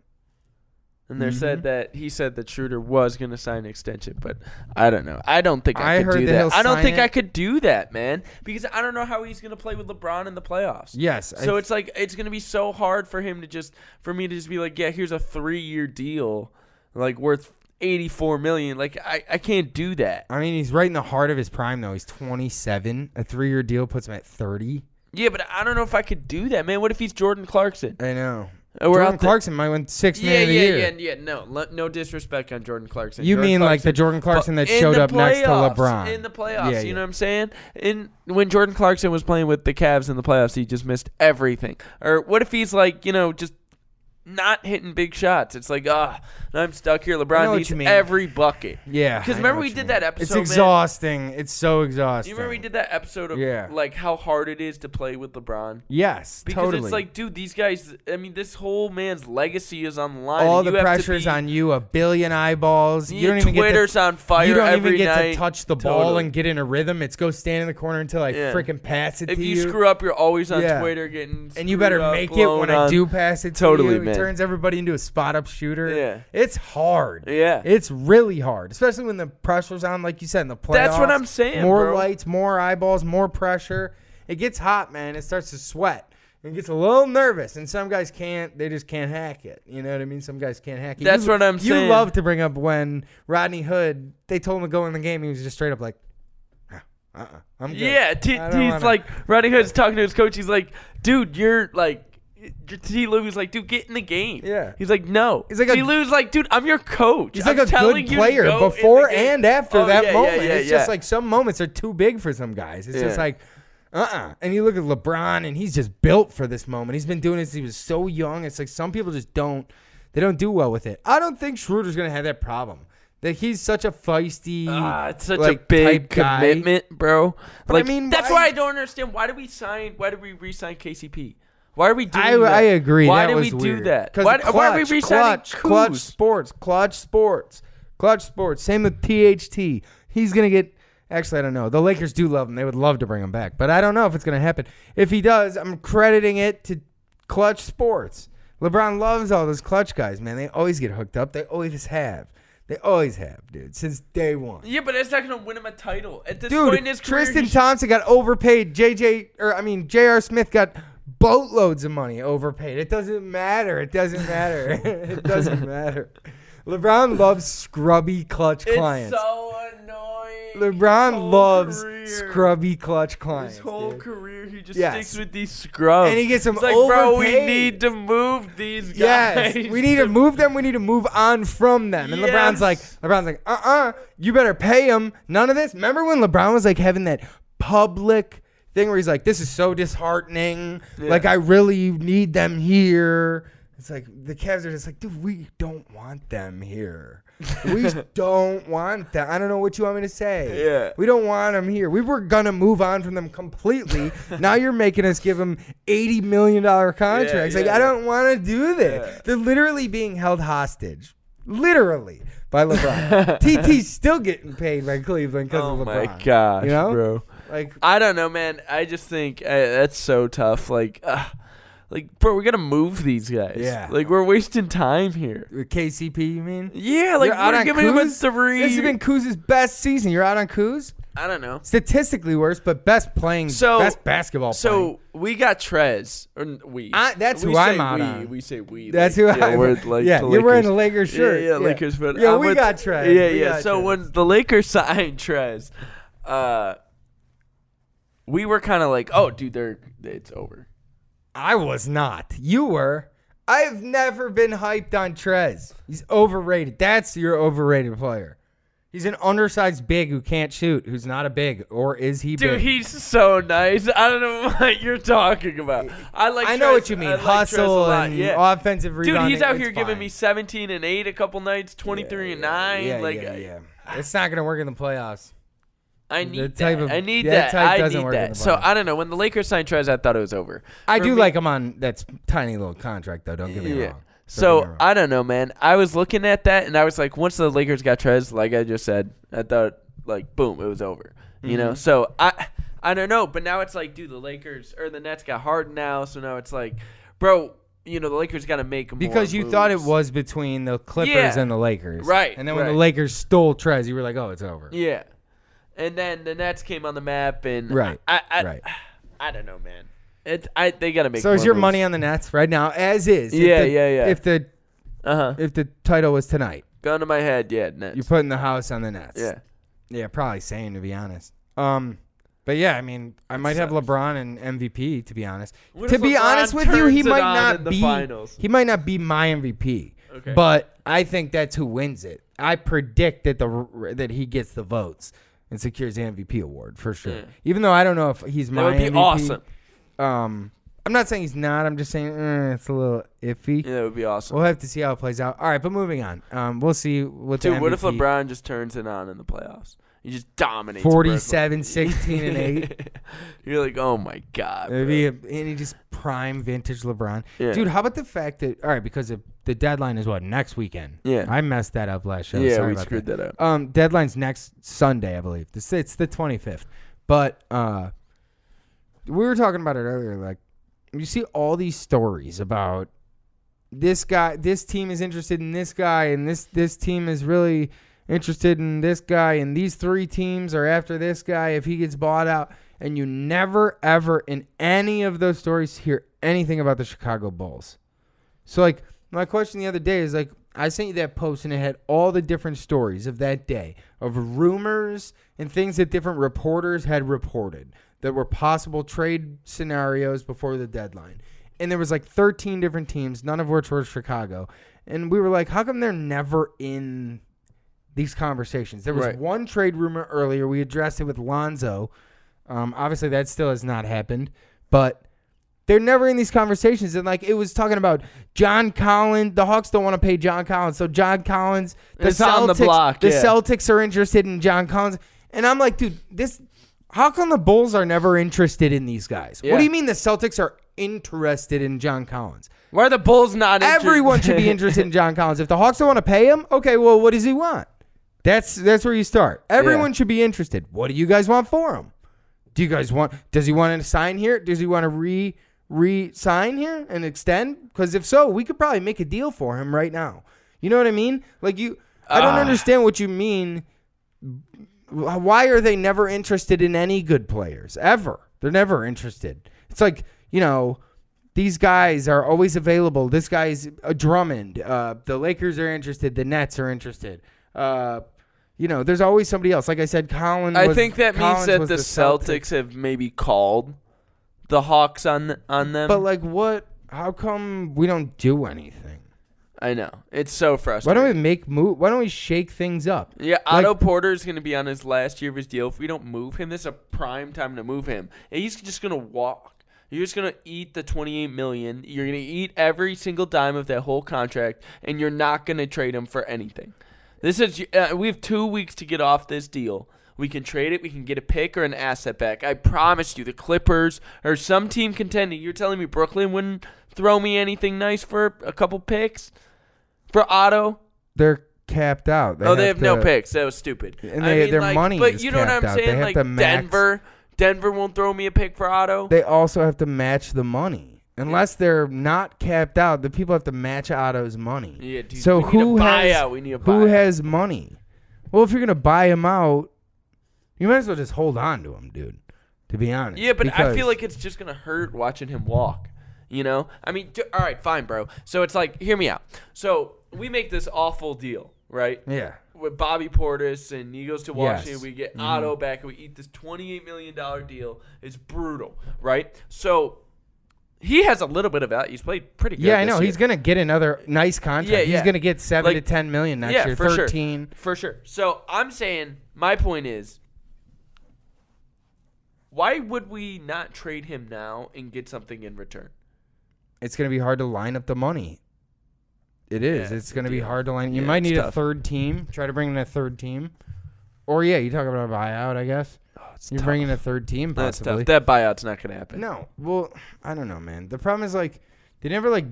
And they Mhm. said that he said that Schroeder was gonna sign an extension, but I don't know. I don't think I, I could do that that. I don't think it. I could do that, man, because I don't know how he's gonna play with LeBron in the playoffs. Yes. So I- it's like it's gonna be so hard for him to just for me to just be like, yeah, here's a three year deal, like worth eighty four million. Like I, I can't do that. I mean, he's right in the heart of his prime, though. He's 27. A three year deal puts him at 30. Yeah, but I don't know if I could do that, man. What if he's Jordan Clarkson? I know. Uh, we're Jordan out Clarkson might win six Yeah, man of the yeah, year. yeah, yeah. yeah. No, le- no disrespect on Jordan Clarkson. You Jordan mean like the Jordan Clarkson that showed up next to LeBron? in the playoffs? Yeah, You know what I'm saying? In when Jordan Clarkson was playing with the Cavs in the playoffs, he just missed everything. Or what if he's like, you know, just not hitting big shots? It's like, ah, and I'm stuck here. LeBron needs every bucket. Yeah. Because remember we did mean. that episode. It's man? exhausting. It's so exhausting. You remember we did that episode of Yeah. like how hard it is to play with LeBron? Yes, Because totally. it's like, dude, these guys. I mean, this whole man's legacy is on the line. all the pressure's be- on you. A billion eyeballs. You don't even Twitter's get on to, fire You don't even get night. to touch the ball Totally. and get in a rhythm. It's go stand in the corner until I Yeah. freaking pass it If to you, you. screw up, you're always on Yeah. Twitter getting. and you better up, make it when I do pass it to Totally. He man. turns everybody into a spot up shooter. Yeah. It's hard. Yeah. It's really hard, especially when the pressure's on, like you said, in the playoffs. That's what I'm saying, More bro. lights, more eyeballs, more pressure. It gets hot, man. It starts to sweat. It gets a little nervous, and some guys can't. They just can't hack it. You know what I mean? Some guys can't hack it. That's You- what I'm You saying. You love to bring up when Rodney Hood. They told him to go in the game. He was just straight up like, "Uh, uh I'm good. Yeah, T- he's wanna- like Rodney Hood's talking to his coach. He's like, dude, you're like. T. Lue's like, dude, get in the game. Yeah. He's like, no. He's like a- T. Lue's like, dude, I'm your coach. He's I'm like a telling good player go before and after Oh, that yeah, moment. Yeah, yeah, it's just like some moments are too big for some guys. It's just like, uh uh And you look at LeBron and he's just built for this moment. He's been doing this since he was so young. It's like some people just don't they don't do well with it. I don't think Schroeder's gonna have that problem. That he's such a feisty Ah, it's such like, a big commitment, bro. But I mean, that's why- why I don't understand. Why did we sign? Why did we re-sign KCP? Why are we doing I, that? I agree. Why that did we do that? Why, clutch, why are we re-signing clutch, Klutch Sports, Klutch Sports, Klutch Sports. Same with THT. He's gonna get. Actually, I don't know. The Lakers do love him. They would love to bring him back, but I don't know if it's gonna happen. If he does, I'm crediting it to Klutch Sports. LeBron loves all those clutch guys, man. They always get hooked up. They always have. They always have, dude, since day one. Yeah, but it's not gonna win him a title at this point in his career. Tristan Thompson got overpaid. JJ, or I mean, J.R. Smith got boatloads of money overpaid. It doesn't matter. It doesn't matter. it doesn't matter. LeBron loves scrubby clutch It's clients. so annoying. LeBron whole loves career. scrubby clutch clients. His whole dude. career, he just Yes. sticks with these scrubs. And he gets them It's like, bro, we need to move these guys. Yes, we need to move them. We need to move on from them. And LeBron's like, LeBron's like, uh, uh you better pay him. None of this. Remember when LeBron was like having that public thing where he's like, this is so disheartening. Like I really need them here. It's like the Cavs are just like, dude, we don't want them here. We don't want them. I don't know what you want me to say. Yeah. We don't want them here. We were gonna move on from them completely. now you're making us give them eighty million dollar contracts. like yeah, I don't want to do this. Yeah. They're literally being held hostage, literally by LeBron. TT's still getting paid by Cleveland because Oh of LeBron. Oh, my gosh, you know, bro. Like I don't know, man. I just think uh, that's so tough. Like, uh, like, bro, we gotta move these guys. Yeah. Like, we're wasting time here. with KCP, you mean? Yeah, like You're out we're on giving him a Kuz? three. This has been Kuz's best season. You're out on Kuz. I don't know. Statistically worse, but best playing, So- best basketball. playing. So we got Trez, or n- we. I- that's we who I'm out we, on. We say we. That's like, who yeah, I. we're like yeah, the you're wearing a Lakers. Lakers shirt. Yeah, yeah, Lakers. But yeah, I'm we with- got Trez. Yeah, We yeah. got So when the Lakers signed Trez, uh, we were kind of like, oh, dude, they're it's over. I was not. You were. I've never been hyped on Trez. He's overrated. That's your overrated player. He's an undersized big who can't shoot, who's not a big, or is he Dude, big? he's so nice. I don't know what you're talking about. I like. I know Trez- what you mean. Like Hustle and yeah. offensive Dude, he's out here giving me 17 and 8 a couple nights, 23 and 9. Yeah, like, yeah, yeah. It's not gonna work in the playoffs. I need type that. of- I need that that. type I doesn't need work that. So. I don't know. When the Lakers signed Trez, I thought it was over. I For do me- like him on that tiny little contract though. Don't get me wrong. Don't So me. I don't know, man. I was looking at that and I was like, once the Lakers got Trez, like I just said, I thought like boom, it was over. You know. Mm-hmm. So I I don't know, but now it's like, dude, the Lakers or the Nets got Harden now, so now it's like, bro, you know, the Lakers got to make more because you thought it was between the Clippers Yeah. and the Lakers, Right, And then when the. Lakers stole Trez, you were like, "Oh, it's over." Yeah. And then the Nets came on the map, and Right, I, I, right. I don't know, man. It's I they gotta make. So is your moves. money on the Nets right now, as is? If Yeah, the- yeah, yeah. If the Uh huh. if the title was tonight, Gun to my head, yeah, Nets. you're putting the house on the Nets. yeah. yeah, probably same to be honest. Um, but yeah, I mean, I might have. LeBron and MVP to be honest. What to be LeBron honest with you, he might not the be. finals? He might not be my MVP. Okay. But I think that's who wins it. I predict that the that he gets the votes and secures the MVP award for sure. Yeah. Even though I don't know if he's my That would be MVP. awesome. Um, I'm not saying he's not. I'm just saying eh, it's a little iffy. Yeah, that would be awesome. We'll have to see how it plays out. All right, but moving on. Um, we'll see what the Dude, what if LeBron just turns it on in the playoffs? He just dominates. Brooklyn. 47, 16, and 8. You're like, oh my god. bro. Maybe a, and he just prime vintage LeBron. Yeah. Dude, how about the fact that all right, because of, the deadline is what next weekend. Yeah. I messed that up last show. Yeah, Sorry we screwed that up. Um, deadline's next Sunday, I believe. This it's the 25th. But uh, we were talking about it earlier. Like, you see all these stories about this guy. This team is interested in this guy, and this this team is really interested in this guy, and these three teams are after this guy if he gets bought out. And you never ever in any of those stories hear anything about the Chicago Bulls. So like my question the other day is like I sent you that post and it had all the different stories of that day of rumors and things that different reporters had reported that were possible trade scenarios before the deadline. And there was like 13 different teams, none of which were Chicago. And we were like, how come they're never in these conversations? There was Right. one trade rumor earlier. We addressed it with Lonzo. Um, obviously, that still has not happened, but they're never in these conversations. And like it was talking about John Collins, the Hawks don't want to pay John Collins, so John Collins, the It's Celtics, on the block, the. Celtics are interested in John Collins, and I'm like, dude, this. How come the Bulls are never interested in these guys? What do you mean the Celtics are interested in John Collins? Why are the Bulls not? Everyone should be interested in John Collins. If the Hawks don't want to pay him, okay, well, what does he want? That's that's where you start. Everyone Yeah. should be interested. What do you guys want for him? Do you guys want? Does he want to sign here? Does he want to re re sign here and extend? Because if so, we could probably make a deal for him right now. You know what I mean? Like you, I don't Ah. understand what you mean. Why are they never interested in any good players ever? They're never interested. It's like you know. These guys are always available. This guy's a Drummond. Uh, the Lakers are interested. The Nets are interested. Uh, you know, there's always somebody else. Like I said, Colin. I was- think that Collins means that was the, Celtics. Celtics have maybe called the Hawks on on them. But like, what? How come we don't do anything? I know it's so frustrating. Why frustrating. don't we make move? Why don't we shake things up? Yeah, Like- Otto Porter is going to be on his last year of his deal. If we don't move him, this is a prime time to move him. And he's just going to walk. You're just going to eat the 28 million. You're going to eat every single dime of that whole contract, and you're not going to trade him for anything. This is uh, we have two weeks to get off this deal. We can trade it. We can get a pick or an asset back. I promise you, the Clippers or some team contending. You're telling me Brooklyn wouldn't throw me anything nice for a couple picks for Otto? They're capped out. oh, they have no picks. That was stupid. And I they- mean, their like, money But you know what I'm out. Saying? Like Denver, Denver won't throw me a pick for Otto. They also have to match the money. Unless they're not capped out, the people have to match Otto's money. Yeah, dude, so we need a who has. We need a who has money? Well, if you're gonna buy him out, you might as well just hold on to him, dude. To be honest. Yeah, but I feel like it's just gonna hurt watching him walk. You know, I mean, d- all right, fine, bro. So it's like, hear me out. So we make this awful deal, right? yeah. With Bobby Portis and he goes to Washington, Yes. we get Mm-hmm. Otto back, and we eat this twenty-eight million dollar deal. It's brutal, right? So he has a little bit of value. He's played pretty good. Yeah, I this know. year. He's gonna get another nice contract. Yeah, He's yeah. gonna get seven Like- to ten million next yeah, year. for Thirteen. sure, for sure. So I'm saying my point is, why would we not trade him now and get something in return? It's gonna be hard to line up the money. It is. Yeah, it's it's gonna be hard to line. You Yeah, might need a third team. Try to bring in a third team. Or yeah, you talk about a buyout. I guess oh, you're bringing a third team Oh, possibly. tough. That buyout's not gonna happen. No, well, I don't know, man. The problem is like they never like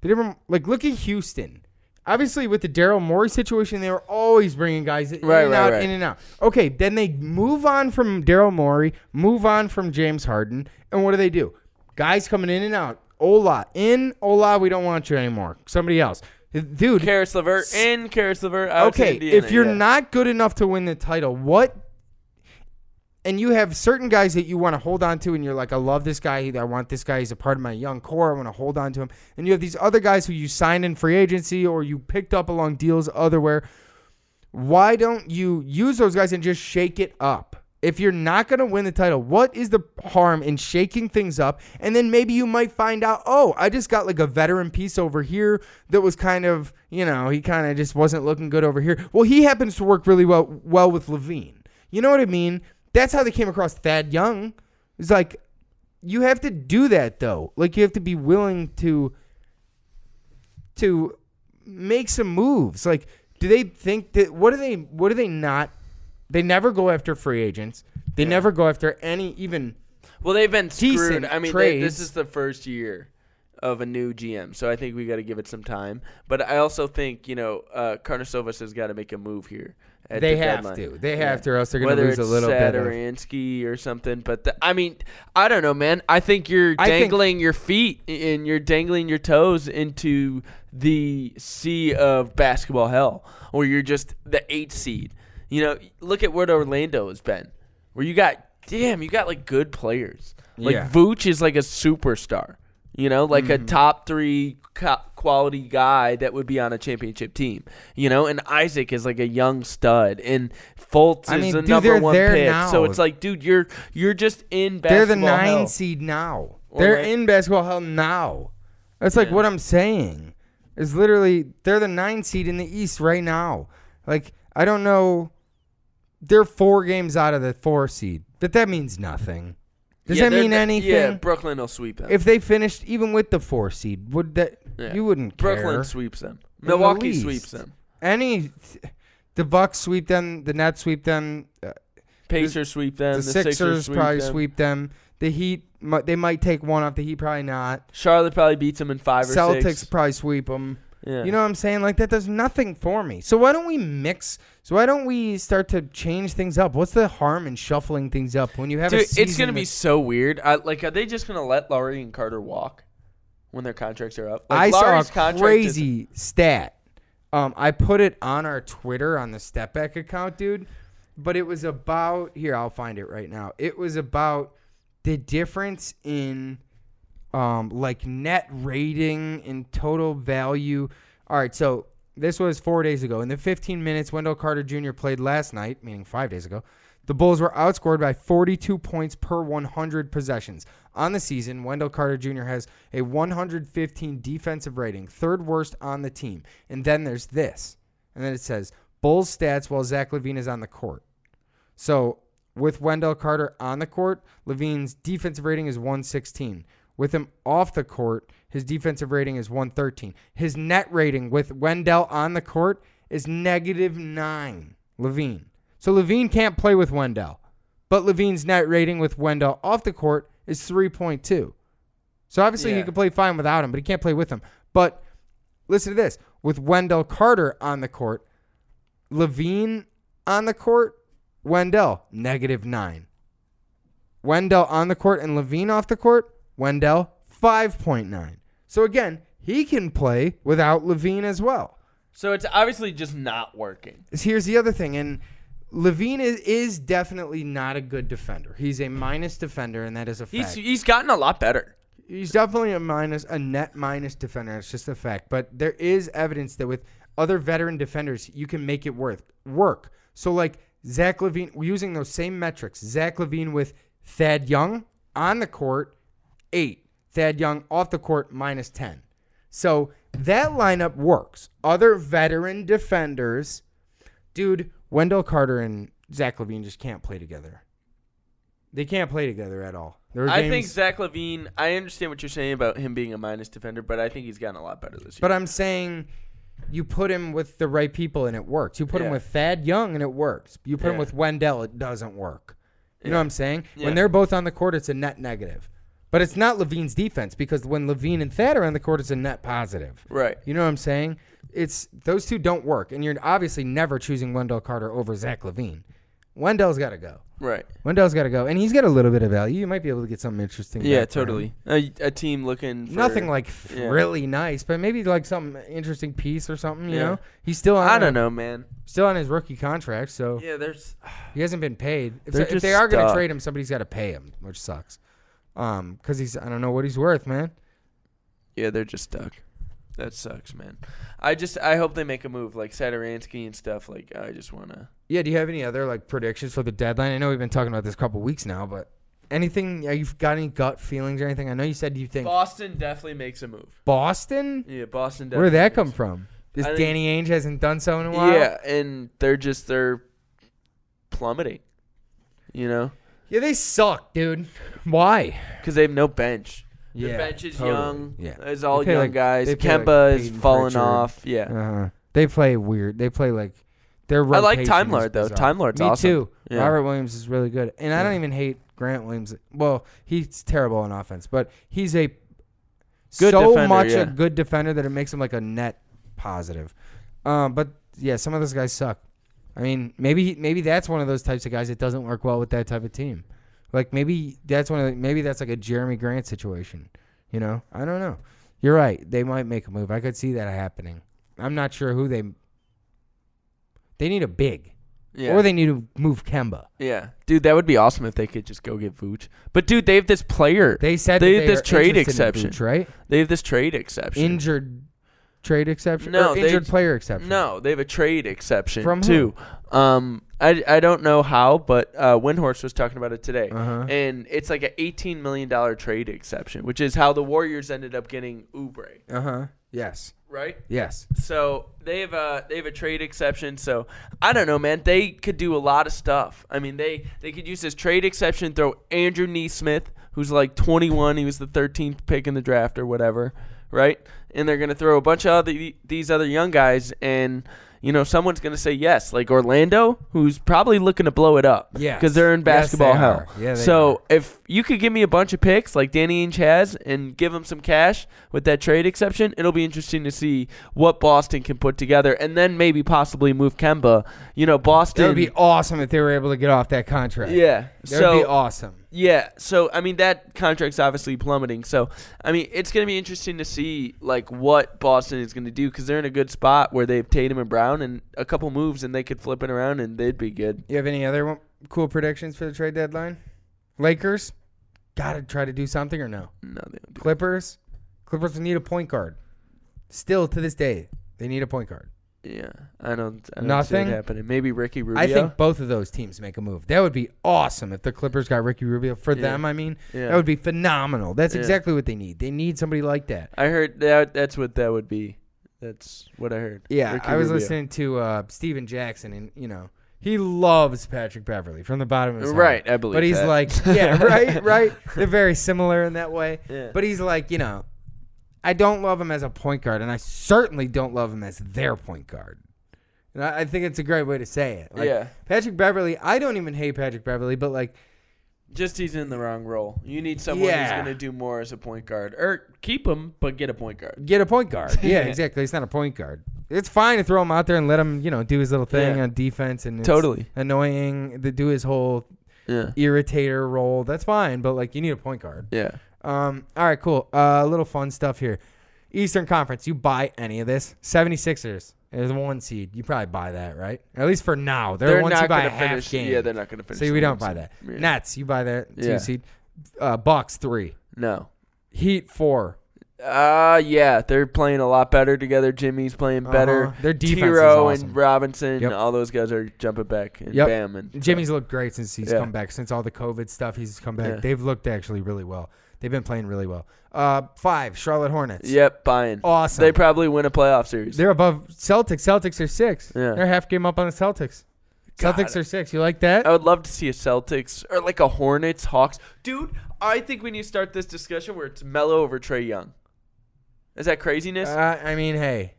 they never like look at Houston. Obviously, with the Daryl Morey situation, they were always bringing guys in Right, and right, out, right. in and out. Okay, then they move on from Daryl Morey, move on from James Harden, and what do they do? Guys coming in and out. Ola in, Ola, we don't want you anymore. Somebody else, dude. Caris LeVert in, Caris LeVert out. Okay, Indiana, if you're yeah. not good enough to win the title, what? And you have certain guys that you want to hold on to, and you're like, I love this guy. I want this guy. He's a part of my young core. I want to hold on to him. And you have these other guys who you signed in free agency or you picked up along deals otherwhere. Why don't you use those guys and just shake it up? If you're not going to win the title, what is the harm in shaking things up? And then maybe you might find out, oh, I just got like a veteran piece over here that was kind of, you know, he kind of just wasn't looking good over here. Well, he happens to work really well well with LaVine. You know what I mean? That's how they came across Thad Young. It's like you have to do that though. Like you have to be willing to to make some moves. Like do they think that what do they what do they not they never go after free agents. They never go after any even Well, they've been screwed. I mean, they, this is the first year of a new GM, so I think we got to give it some time. But I also think you know, uh, Karnisovas has got to make a move here. They the have deadline. to. They have to, or else they're gonna Whether lose a little bit of- or something. But the, I mean, I don't know, man. I think you're I think- dangling your feet and you're dangling your toes into the sea of basketball hell, or you're just the eight seed. You know, look at what Orlando has been, where you got damn, you got like good players. Like Yeah. Vooch is like a superstar. You know, like Mm-hmm. a top three quality guy that would be on a championship team. You know, and Isaac is like a young stud, and Fultz I is the dude, number one pick. now. So it's like, dude, you're you're just in They're the nine hell. seed now. Or They're like- in basketball hell now. That's like Yeah. what I'm saying. Is literally they're the nine seed in the East right now. Like I don't know. They're four games out of the four seed, but that means nothing. Does Yeah, that they're mean anything? Yeah, Brooklyn will sweep them. if they finished even with the four seed, would that Yeah. you wouldn't care? Brooklyn sweeps them, the Milwaukee least. sweeps them, Any, the Bucks sweep them. The Nets sweep them. uh, Pacers sweep them, the, the, Sixers, sweep probably them. sweep them. The Heat, mi- they might take one off. The Heat probably not. Charlotte probably beats them in five or Celtics six. probably sweep them. Yeah. You know what I'm saying? Like that does nothing for me. So why don't we mix? So why don't we start to change things up? What's the harm in shuffling things up when you have a Dude, it's gonna be so weird. I, like, are they just gonna let Lauri and Carter walk when their contracts are up? Like, I saw a is- crazy stat. Um, I put it on our Twitter on the Step Back account, dude. But it was about here. I'll find it right now. It was about the difference in, um, like net rating and total value. All right, so this was four days ago. In the 15 minutes Wendell Carter Jr. played last night, meaning five days ago, the Bulls were outscored by 42 points per 100 possessions. On the season, Wendell Carter Jr. has a 115 defensive rating, third worst on the team. And then there's this. And then it says Bulls stats while Zach LaVine is on the court. So with Wendell Carter on the court, LaVine's defensive rating is 116. With him off the court, his defensive rating is 113. His net rating with Wendell on the court is negative nine. LaVine. So LaVine can't play with Wendell. But LaVine's net rating with Wendell off the court is 3.2. So obviously he can play fine without him, but he can't play with him. But listen to this. With Wendell Carter on the court, LaVine on the court, Wendell, negative nine. Wendell on the court and LaVine off the court, Wendell, 5.9. So again, he can play without LaVine as well. So it's obviously just not working. Here's the other thing, and LaVine is, is definitely not a good defender. He's a minus defender, and that is a fact. He's he's gotten a lot better. He's definitely a minus, a net minus defender. It's just a fact. But there is evidence that with other veteran defenders, you can make it worth work. So like Zach LaVine, using those same metrics, Zach LaVine with Thad Young on the court, eight. Thad Young off the court, minus ten. So that lineup works. Other veteran defenders, dude, Wendell Carter and Zach LaVine just can't play together. They can't play together at all. I think Zach LaVine. I understand what you're saying about him being a minus defender, but I think he's gotten a lot better this year. But I'm saying you put him with the right people and it works. You put him with Thad Young and it works. You put him with Wendell, it doesn't work. You know what I'm saying? Yeah. When they're both on the court, it's a net negative. But it's not LaVine's defense because when LaVine and Thad are on the court, it's a net positive. right. You know what I'm saying? It's those two don't work, and you're obviously never choosing Wendell Carter over Zach LaVine. Wendell's got to go. Right. Wendell's got to go, and he's got a little bit of value. You might be able to get something interesting. Yeah, back for him. totally. A, a team looking for Nothing like yeah. really nice, but maybe like some interesting piece or something. You Yeah. know, he's still on. I don't know, man. Still on his rookie contract, so Yeah, there's. he hasn't been paid. If, if they are going to trade him, somebody's got to pay him, which sucks. Um, because he's I don't know what he's worth, man. Yeah, they're just stuck. That sucks, man. I just I hope they make a move like Satoransky and stuff. Like I just wanna. Yeah. Do you have any other like predictions for the deadline? I know we've been talking about this a couple weeks now, but anything? Are you've got any gut feelings or anything? I know you said you think Boston definitely makes a move. Boston. Yeah, Boston. Where did that come from? Just I think- Danny Ainge hasn't done so in a while. Yeah, and they're just they're plummeting. You know, Yeah, they suck, dude. Why? because they have no bench. Yeah, the bench is totally. young. Yeah. It's all They young like- guys. they play like Kemba is falling Pritchard. off. Yeah. Uh-huh. They play weird. They play like their I like Time Lord, though. Time Lord's Me awesome. too. Yeah. Robert Williams is really good, and I don't even hate Grant Williams. Well, he's terrible on offense, but he's a Good so defender, much yeah. a good defender that it makes him like a net positive. Um, but yeah, some of those guys suck. I mean, maybe maybe that's one of those types of guys that doesn't work well with that type of team. Like maybe that's one of the, maybe that's like a Jerami Grant situation. You know, I don't know. You're right. They might make a move. I could see that happening. I'm not sure who they. They need a big, Yeah. or they need to move Kemba. yeah. Dude, that would be awesome if they could just go get Vooch. But dude, they have this player. They said They that have this trade exception. Vooch, right? They have this trade exception. Injured trade exception. No, or they- injured player exception. No, they have a trade exception From too. Um, I, I don't know how, but uh, Windhorst was talking about it today, Uh-huh. and it's like an eighteen million dollar trade exception, which is how the Warriors ended up getting Oubre, Uh huh. Yes. right? Yes. So they have a they have a trade exception. So I don't know, man. They could do a lot of stuff. I mean, they they could use this trade exception. Throw Andrew Nesmith, who's like 21. He was the 13th pick in the draft or whatever, right? And they're gonna throw a bunch of other, these other young guys, and you know someone's gonna say yes, like Orlando, who's probably looking to blow it up, Yes. because they're in Yes, basketball they hell. are. Yeah, so are. if you could give me a bunch of picks like Danny Ainge has and give him some cash with that trade exception, it'll be interesting to see what Boston can put together and then maybe possibly move Kemba. You know, Boston. That would be awesome if they were able to get off that contract. yeah. That so would be awesome. yeah, so I mean that contract's obviously plummeting. So I mean it's going to be interesting to see like what Boston is going to do because they're in a good spot where they have Tatum and Brown and a couple moves and they could flip it around and they'd be good. You have any other cool predictions for the trade deadline? Lakers, gotta try to do something or no? No, they don't do Clippers, Clippers need a point guard. Still to this day, they need a point guard. Yeah, I don't. I don't see Nothing? it happening. Maybe Ricky Rubio. I think both of those teams make a move. That would be awesome if the Clippers got Ricky Rubio for Yeah. them. I mean, Yeah. that would be phenomenal. That's Yeah. exactly what they need. They need somebody like that. I heard that. That's what that would be. That's what I heard. Yeah, Ricky I was Rubio. listening to uh, Stephen Jackson, and you know he loves Patrick Beverley from the bottom of his heart. Right, I believe But he's that. like, yeah, right, right. They're very similar in that way. Yeah. But he's like, you know, I don't love him as a point guard, and I certainly don't love him as their point guard. And I, I think it's a great way to say it. Like, Yeah. Patrick Beverley, I don't even hate Patrick Beverley, but like, Just he's in the wrong role. You need someone Yeah. who's going to do more as a point guard, or keep him but get a point guard. get a point guard. Yeah, exactly. He's not a point guard. It's fine to throw him out there and let him, you know, do his little thing Yeah. on defense and it's Totally. annoying to do his whole Yeah. irritator role. That's fine, but like you need a point guard. Yeah. Um, all right, cool. Uh, a little fun stuff here. Eastern Conference, you buy any of this? 76ers is the one seed. You probably buy that, right? At least for now. They're, one not seed by going a half finish. game. Yeah, they're not going to finish. so the we don't one buy that. seed. Yeah. Nets, you buy that two Yeah. seed. Uh, Bucks three. No. Heat four. Uh yeah, they're playing a lot better together. Jimmy's playing better. Uh-huh. Their defense is Tiro awesome. and Robinson, Yep. all those guys are jumping back. And Yep. Bam and Jimmy's looked great since he's Yeah. come back. Since all the COVID stuff, he's come back. Yeah. They've looked actually really well. They've been playing really well. Uh, five Charlotte Hornets. Yep, buying. Awesome. They probably win a playoff series. They're above Celtics. Celtics are six. Yeah. They're half game up on the Celtics. God. Celtics are six. You like that? I would love to see a Celtics or like a Hornets, Hawks. Dude, I think we need to start this discussion where it's Melo over Trae Young. Is that craziness? Uh, I mean, hey,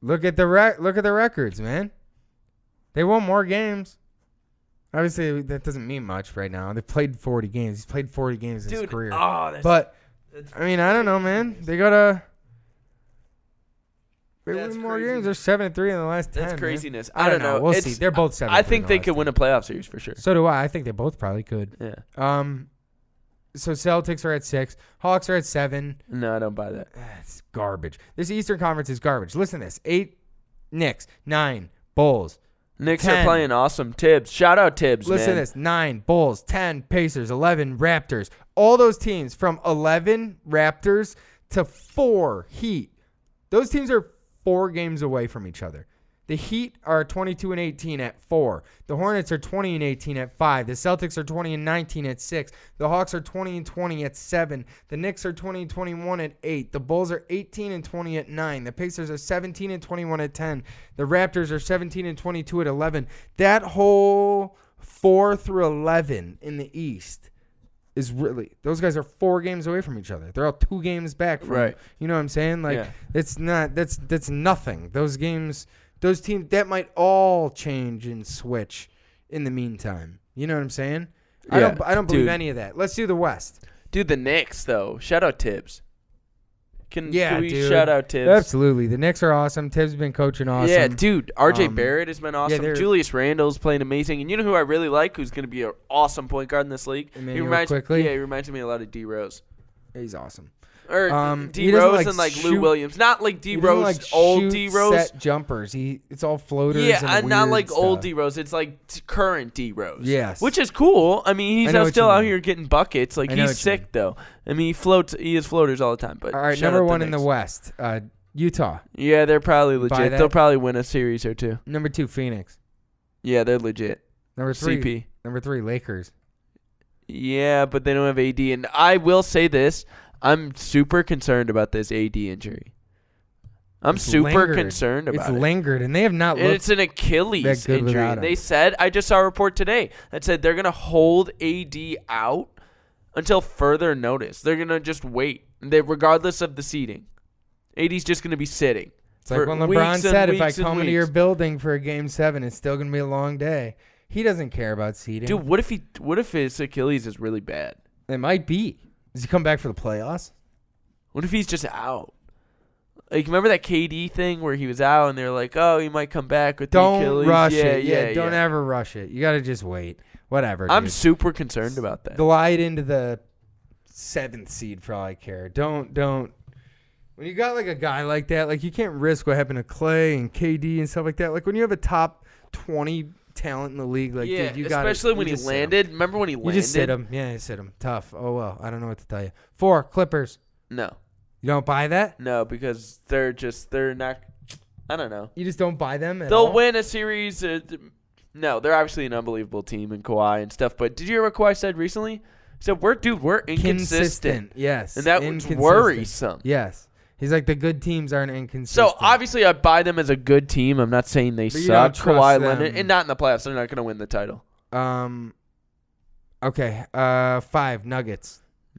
look at the rec- look at the records, man. They won more games. Obviously, that doesn't mean much right now. They played 40 games. He's played 40 games in his career. oh, that's, but that's I mean, I don't know, man. They gotta. They That's win more crazy. games. They're seven and three in the last ten. that's craziness. I I, don't know. We'll It's- see. They're both seven I and three in think they could win a playoff series for sure. So do I. I think they both probably could. Yeah. Um, so Celtics are at six. Hawks are at seven. No, I don't buy that. That's garbage. This Eastern Conference is garbage. Listen to this: eight Knicks, nine Bulls. Knicks 10. are playing awesome. Thibs. Shout out Thibs, Listen man. to this: nine Bulls, ten Pacers, eleven Raptors. All those teams from eleven Raptors to four Heat. Those teams are four games away from each other. The Heat are 22 and 18 at four. The Hornets are 20 and 18 at five. The Celtics are 20 and 19 at six. The Hawks are 20 and 20 at seven. The Knicks are 20 and 21 at eight. The Bulls are 18 and 20 at nine. The Pacers are 17 and 21 at 10. The Raptors are 17 and 22 at 11. That whole four through eleven in the East is really those guys are four games away from each other. They're all two games back from Right. you know what I'm saying? Like Yeah. it's not that's that's nothing. Those games those teams that might all change and switch in the meantime. You know what I'm saying? I Yeah, don't I don't believe dude. any of that. Let's do the West. Dude, the Knicks though. Shout out Thibs. Can, Yeah, can we dude. shout out Thibs? Absolutely. The Knicks are awesome. Thibs has been coaching awesome. Yeah, dude. RJ Um, Barrett has been awesome. they're- Julius Randle's playing amazing. And you know who I really like who's going to be an awesome point guard in this league? Immanuel reminds Quickley? Yeah, he reminds me a lot of D Rose. He's awesome. Or Um, D Rose like, and like Lou Williams. Not like D Rose, like, old shoot D Rose. set jumpers. He it's all floaters. Yeah, and and not like old. D Rose. It's like t- current D Rose. Yes. which is cool. I mean, he's I out still out mean. here getting buckets. Like he's sick though. I mean, he floats. He has floaters all the time. But All right, number out the one in the West, uh, Utah. Yeah, they're probably legit. They'll probably win a series or two. Number two, Phoenix. Yeah, they're legit. Number three, CP. number three, Lakers. Yeah, but they don't have AD. And I will say this: I'm super concerned about this AD injury. I'm It's super lingered. concerned It's about it. It's lingered, and they have not And looked. it's an Achilles injury. they said I just saw a report today that said they're gonna hold AD out until further notice. They're gonna just wait. They regardless of the seeding. AD's just gonna be sitting. It's like when LeBron said, "If I come into your building for a game seven, it's still gonna be a long day." He doesn't care about seeding. Dude, what if he what if his Achilles is really bad? it might be. Does he come back for the playoffs? What if he's just out? Like remember that KD thing where he was out and they're like, "Oh, he might come back with the Don't Achilles." rush yeah, it. Yeah, don't yeah. ever rush it. You gotta just wait. Whatever. I'm dude. super concerned about that. glide into the seventh seed for all I care. Don't don't. When you got like a guy like that, like you can't risk what happened to Clay and KD and stuff like that. Like when you have a top twenty talent in the league, like yeah, dude, you got especially when he landed. Remember when he You landed? just sit him. Yeah, you sit him. Tough. Oh well, I don't know what to tell you. Four Clippers. No, You don't buy that. no, because they're just they're not. I don't know. You just don't buy them. They'll all? win a series. Uh, no, they're obviously an unbelievable team and Kawhi and stuff. But did you hear what Kawhi said recently? He said, "We're dude, we're inconsistent." Consistent. Yes. And that was worrisome. Yes. He's like the good teams aren't inconsistent. So obviously, I buy them as a good team. I'm not saying they But you don't suck. trust Kawhi them. Leonard, and not in the playoffs. They're not going to win the title. Um. Okay. Uh. Five Nuggets.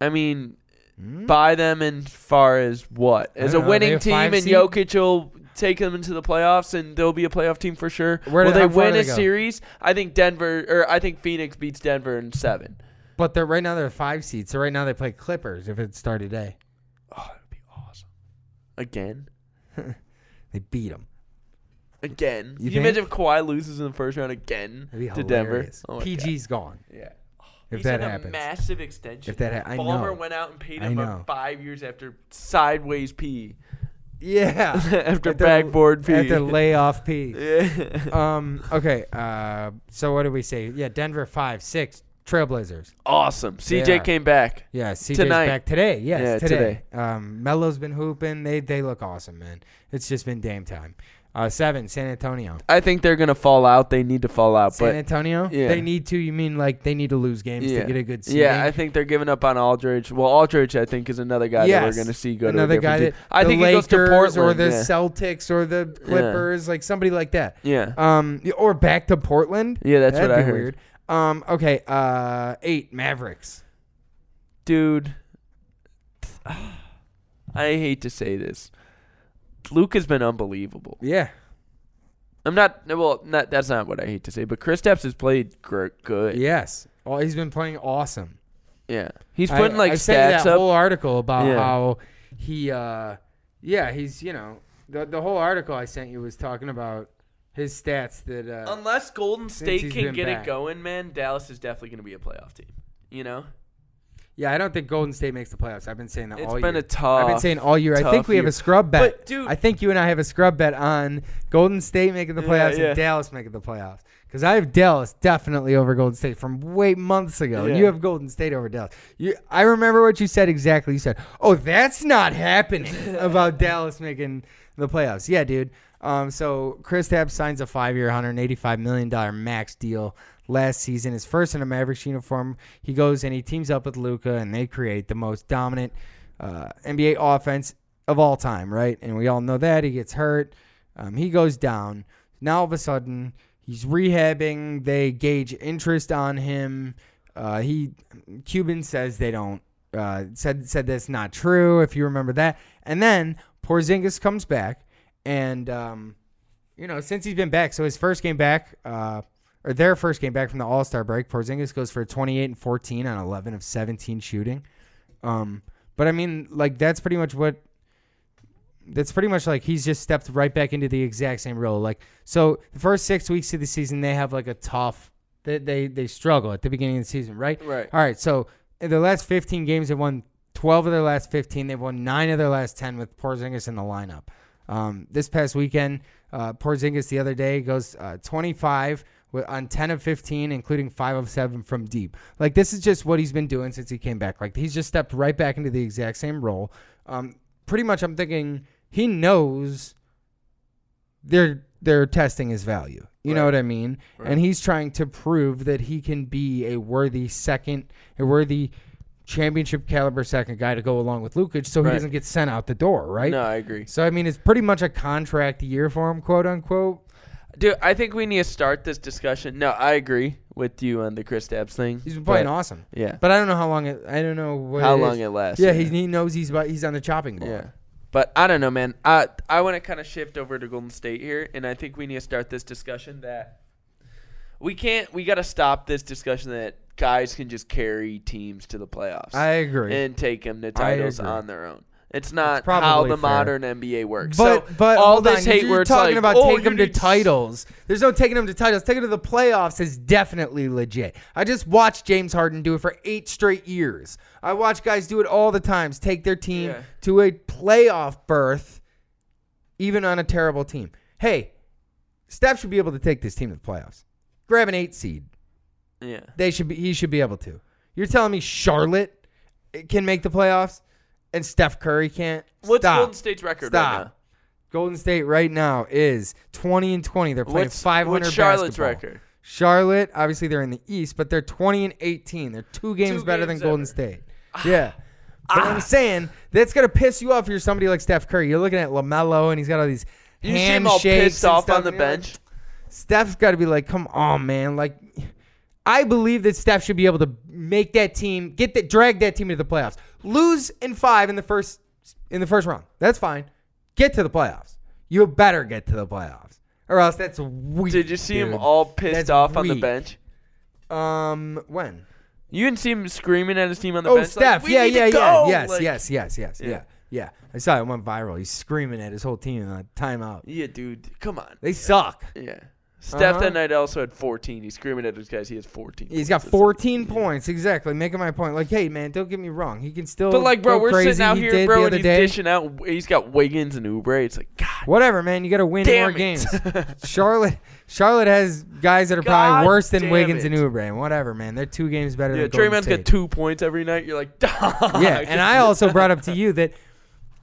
I mean, Hmm? buy them in far as what? As a don't know, they winning have team, five and seed? Jokic will take them into the playoffs, and they'll be a playoff team for sure. Where will do- they how far win do a they go? series? I think Denver, or I think Phoenix beats Denver in seven. But they're right now they're five seeds. So right now they play Clippers if it started today. Oh, that'd be awesome. Again, They beat them. again. You Can you think? imagine if Kawhi loses in the first round again That'd be to Denver? hilarious. Oh my. PG's gone. Yeah. If that happens. A massive extension. If that ha- I Ballmer know. went out and paid I him know. up five years after sideways P. Yeah. After backboard P. After layoff P. Yeah. Um. Okay. Uh. So what did we say? Yeah. Denver five six. Trailblazers. awesome. CJ came back. Yeah. CJ's Tonight. back today. Yes. Yeah, today. Um. Melo's been hooping. They they look awesome, man. It's just been Dame time. Uh. Seven. San Antonio. I think they're gonna fall out. They need to fall out, San but Antonio. yeah. They need to. You mean like they need to lose games yeah, to get a good seeding? yeah. I think they're giving up on Aldridge. Well, Aldridge, I think, is another guy that Yes. we're gonna see go another to a guy different that team. I the think he Lakers goes to Portland or the yeah. Celtics or the Clippers, like somebody like that. yeah. Um, or back to Portland. Yeah, that's That'd what I be heard. weird. Um, okay. Uh, eight Mavericks. dude. I hate to say this. Luke has been unbelievable. Yeah. I'm not well. Not that's not what I hate to say, but Kristaps has played gr- good. Yes. Well, he's been playing awesome. Yeah. He's I- putting like I stats that up. whole article about Yeah. how he. Uh, yeah, he's you know the the whole article I sent you was talking about his stats that. Uh, Unless Golden State can get back. it going, man, Dallas is definitely going to be a playoff team. You know, yeah, I don't think Golden State makes the playoffs. I've been saying that It's all been year. a tough. I've been saying all year. I think we have year. a scrub bet. But, dude- I think you and I have a scrub bet on Golden State making the playoffs yeah. and Dallas making the playoffs. Because I have Dallas definitely over Golden State from way months ago. and Yeah. You have Golden State over Dallas. You, I remember what you said exactly. You said, "Oh, that's not happening about Dallas making the playoffs." Yeah, dude. Um, so Kristaps signs a five-year, 185 million dollar max deal last season. His first in a Mavericks uniform. He goes and he teams up with Luka, and they create the most dominant uh, NBA offense of all time, right? And we all know that he gets hurt. Um, he goes down. Now all of a sudden he's rehabbing. They gauge interest on him. Uh, he Cuban says they don't. Uh, said said that's not true. If you remember that, and then Porzingis comes back, and um, you know since he's been back, so his first game back, uh, or their first game back from the All Star break, Porzingis goes for 28 and 14 on 11 of 17 shooting. Um, but I mean, like that's pretty much what. That's pretty much like he's just stepped right back into the exact same role. Like so, the first six weeks of the season, they have like a tough. They they, they struggle at the beginning of the season, right? Right. All right. So in their last 15 games, they've won 12 of their last 15. They've won nine of their last 10 with Porzingis in the lineup. Um, this past weekend, uh, Porzingis the other day goes uh, 25 wi- on 10 of 15, including five of seven from deep. Like this is just what he's been doing since he came back. Like he's just stepped right back into the exact same role. Um, pretty much, I'm thinking he knows they're they're testing his value. You know what I mean? And he's trying to prove that he can be a worthy second, a worthy championship caliber second guy to go along with Lukic, so he Right. doesn't get sent out the door, right? No, I agree. So I mean, it's pretty much a contract year for him, quote unquote. Dude, I think we need to start this discussion. No, I agree with you on the Kristaps thing. He's been playing but- awesome, Yeah. but I don't know how long it. I don't know what How it long is. it lasts. Yeah, he, he knows he's about, he's on the chopping block. Yeah. But I don't know, man. I I want to kind of shift over to Golden State here, and I think we need to start this discussion that we can't. We got to stop this discussion that guys can just carry teams to the playoffs I agree. and take them to titles on their own. It's not how the fair. modern NBA works. But so but all this on, hate it's talking like, about oh, take you them to titles. There's no taking them to titles. Taking them to the playoffs is definitely legit. I just watched James Harden do it for eight straight years. I watch guys do it all the times. Take their team Yeah. to a playoff berth, even on a terrible team. Hey, Steph should be able to take this team to the playoffs. Grab an eight seed. Yeah. They should be. He should be able to. You're telling me Charlotte can make the playoffs and Steph Curry can't? What's Stop. Golden State's record Stop. right now? Golden State right now is 20 and 20. They're playing What's 500 what's Charlotte's basketball. record? Charlotte, obviously they're in the East, but they're 20 and 18. They're two games Two better games than Golden. State. Yeah. But I'm ah. saying that's gonna piss you off if you're somebody like Steph Curry. You're looking at LaMelo and he's got all these You see him all handshakes pissed off on the like, bench. Steph's got to be like, come on, man. Like, I believe that Steph should be able to make that team, get that, drag that team to the playoffs. Lose in five in the first in the first round. That's fine. Get to the playoffs. You better get to the playoffs, or else that's weak. Did you see him all pissed That's off on the bench? Um, when? You didn't see him screaming at his team on the Oh, bench. Steph. Like, yeah, yeah, yeah. Yes, Like, yes, yes, yes, Yeah. yeah, yeah. I saw it went viral. He's screaming at his whole team in a timeout. Yeah, dude. Come on. They suck. Yeah. Steph Uh-huh. that night also had 14. He's screaming at his guys. He has 14. He's got points. It's like- 14 points. Exactly. Making my point. Like, hey, man, don't get me wrong. He can still. But like, bro, go we're crazy. sitting out He here, did bro, and other he's day. dishing out. He's got Wiggins and Oubre. It's like, God, Whatever, man. You got to win damn more it. games. Charlotte, Charlotte has guys that are probably worse than damn Wiggins it. and Oubre. And whatever, man. They're two games better yeah, than Golden Draymond's got State. two points every night. You're like, dog. Yeah, and I also brought up to you that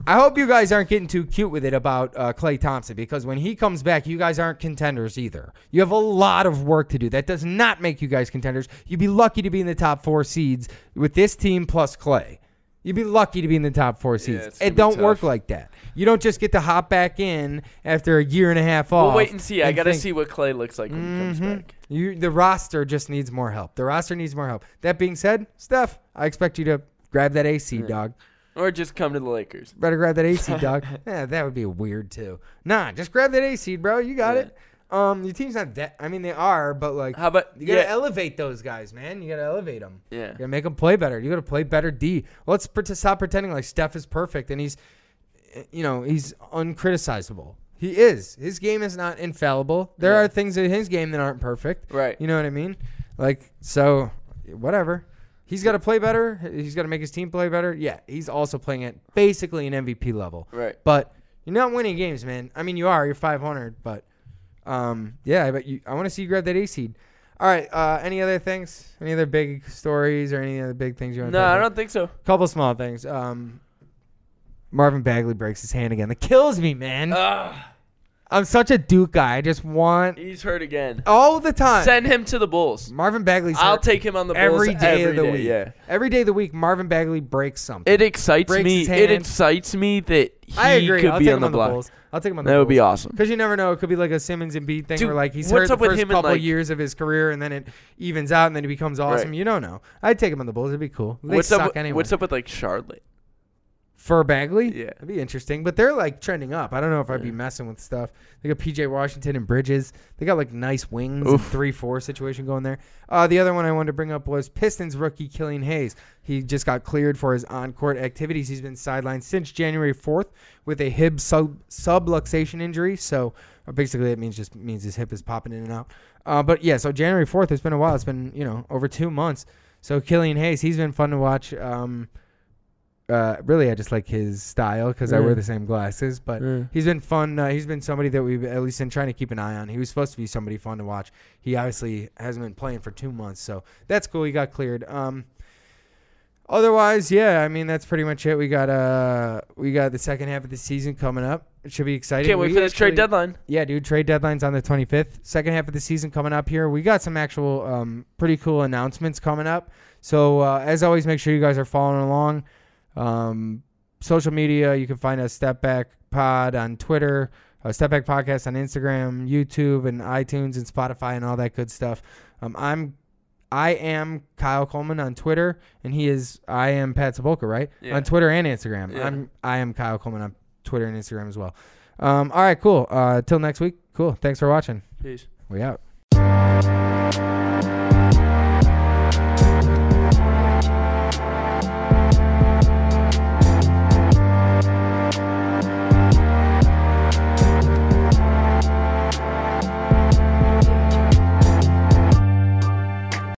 I hope you guys aren't getting too cute with it about uh, Klay Thompson because when he comes back, you guys aren't contenders either. You have a lot of work to do. That does not make you guys contenders. You'd be lucky to be in the top four seeds with this team plus Klay. You'd be lucky to be in the top four seeds. gonna it don't work like that. You don't just get to hop back in after a year and a half off. We'll wait and see. I gotta see what Klay looks like when he comes Mhm. back. You, the roster just needs more help. The roster needs more help. That being said, Steph, I expect you to grab that AC, dog. Or just come to the Lakers. Better grab that AC, dog. yeah, that would be weird too. Nah, just grab that AC, bro. You got Yeah. it. Um, your team's not that. I mean, they are, but like, How about you gotta yeah, elevate those guys, man. You gotta elevate them. yeah. You gotta make them play better. You gotta play better D. Let's pre- stop pretending like Steph is perfect and he's, eh, you know, he's uncriticizable. He is. His game is not infallible. There Yeah. are things in his game that aren't perfect. Right. You know what I mean? Like, so, whatever. He's got to play better. He's got to make his team play better. Yeah, he's also playing at basically an MVP level. Right. But you're not winning games, man. I mean, you are. You're 500, but um, yeah. But you, I want to see you grab that A seed. All right. Uh, any other things? Any other big stories or any other big things you want? No, I don't think so. A Couple small things. Um, Marvin Bagley breaks his hand again. That kills me, man. Ugh. I'm such a Duke guy. I just want He's hurt again. all the time. Send him to the Bulls. Marvin Bagley's I'll hurt take him on the Bulls every day of the week. Yeah. Every day of the week, Marvin Bagley breaks something. It excites Breaks me. his It excites me that he I agree. could I'll be take on him the on the block. Bulls. I'll take him on the Bulls. That would be awesome. Because you never know. It could be like a Simmons and Embiid thing Dude, where like he's what's hurt the up with first him and, couple like- years of his career and then it evens out and then he becomes awesome. Right. You don't know. I'd take him on the Bulls. It'd be cool. They What's suck up? with- anyway. What's up with like Charlotte? For Bagley? Yeah. That'd be interesting. But they're like trending up. I don't know if I'd be messing with stuff. They got PJ Washington and Bridges. They got like nice wings 3 4 situation going there. Uh, the other one I wanted to bring up was Pistons rookie Killian Hayes. He just got cleared for his on court activities. He's been sidelined since January 4th with a hip sub- subluxation injury. So uh, basically, it means just means his hip is popping in and out. Uh, but yeah, so January 4th, it's been a while. It's been, you know, over two months. So Killian Hayes, he's been fun to watch. Um, uh, really, I just like his style because I wear the same glasses. But Yeah. he's been fun. Uh, he's been somebody that we've at least been trying to keep an eye on. He was supposed to be somebody fun to watch. He obviously hasn't been playing for two months, so that's cool. He got cleared. Um, otherwise, yeah, I mean that's pretty much it. We got uh, we got the second half of the season coming up. It should be exciting. Can't wait We for this trade actually- deadline. yeah, dude. Trade deadline's on the 25th. Second half of the season coming up here. We got some actual um, pretty cool announcements coming up. So uh, as always, make sure you guys are following along. Um, social media, you can find us Step Back Pod on Twitter, uh, Step Back Podcast on Instagram, YouTube, and iTunes and Spotify and all that good stuff. Um, I'm I am Kyle Coleman on Twitter, and he is I am Pat Sabolka, right? Yeah. On Twitter and Instagram. Yeah. I'm I am Kyle Coleman on Twitter and Instagram as well. Um, all right, cool. Uh, till next week. Cool. Thanks for watching. Peace. We out.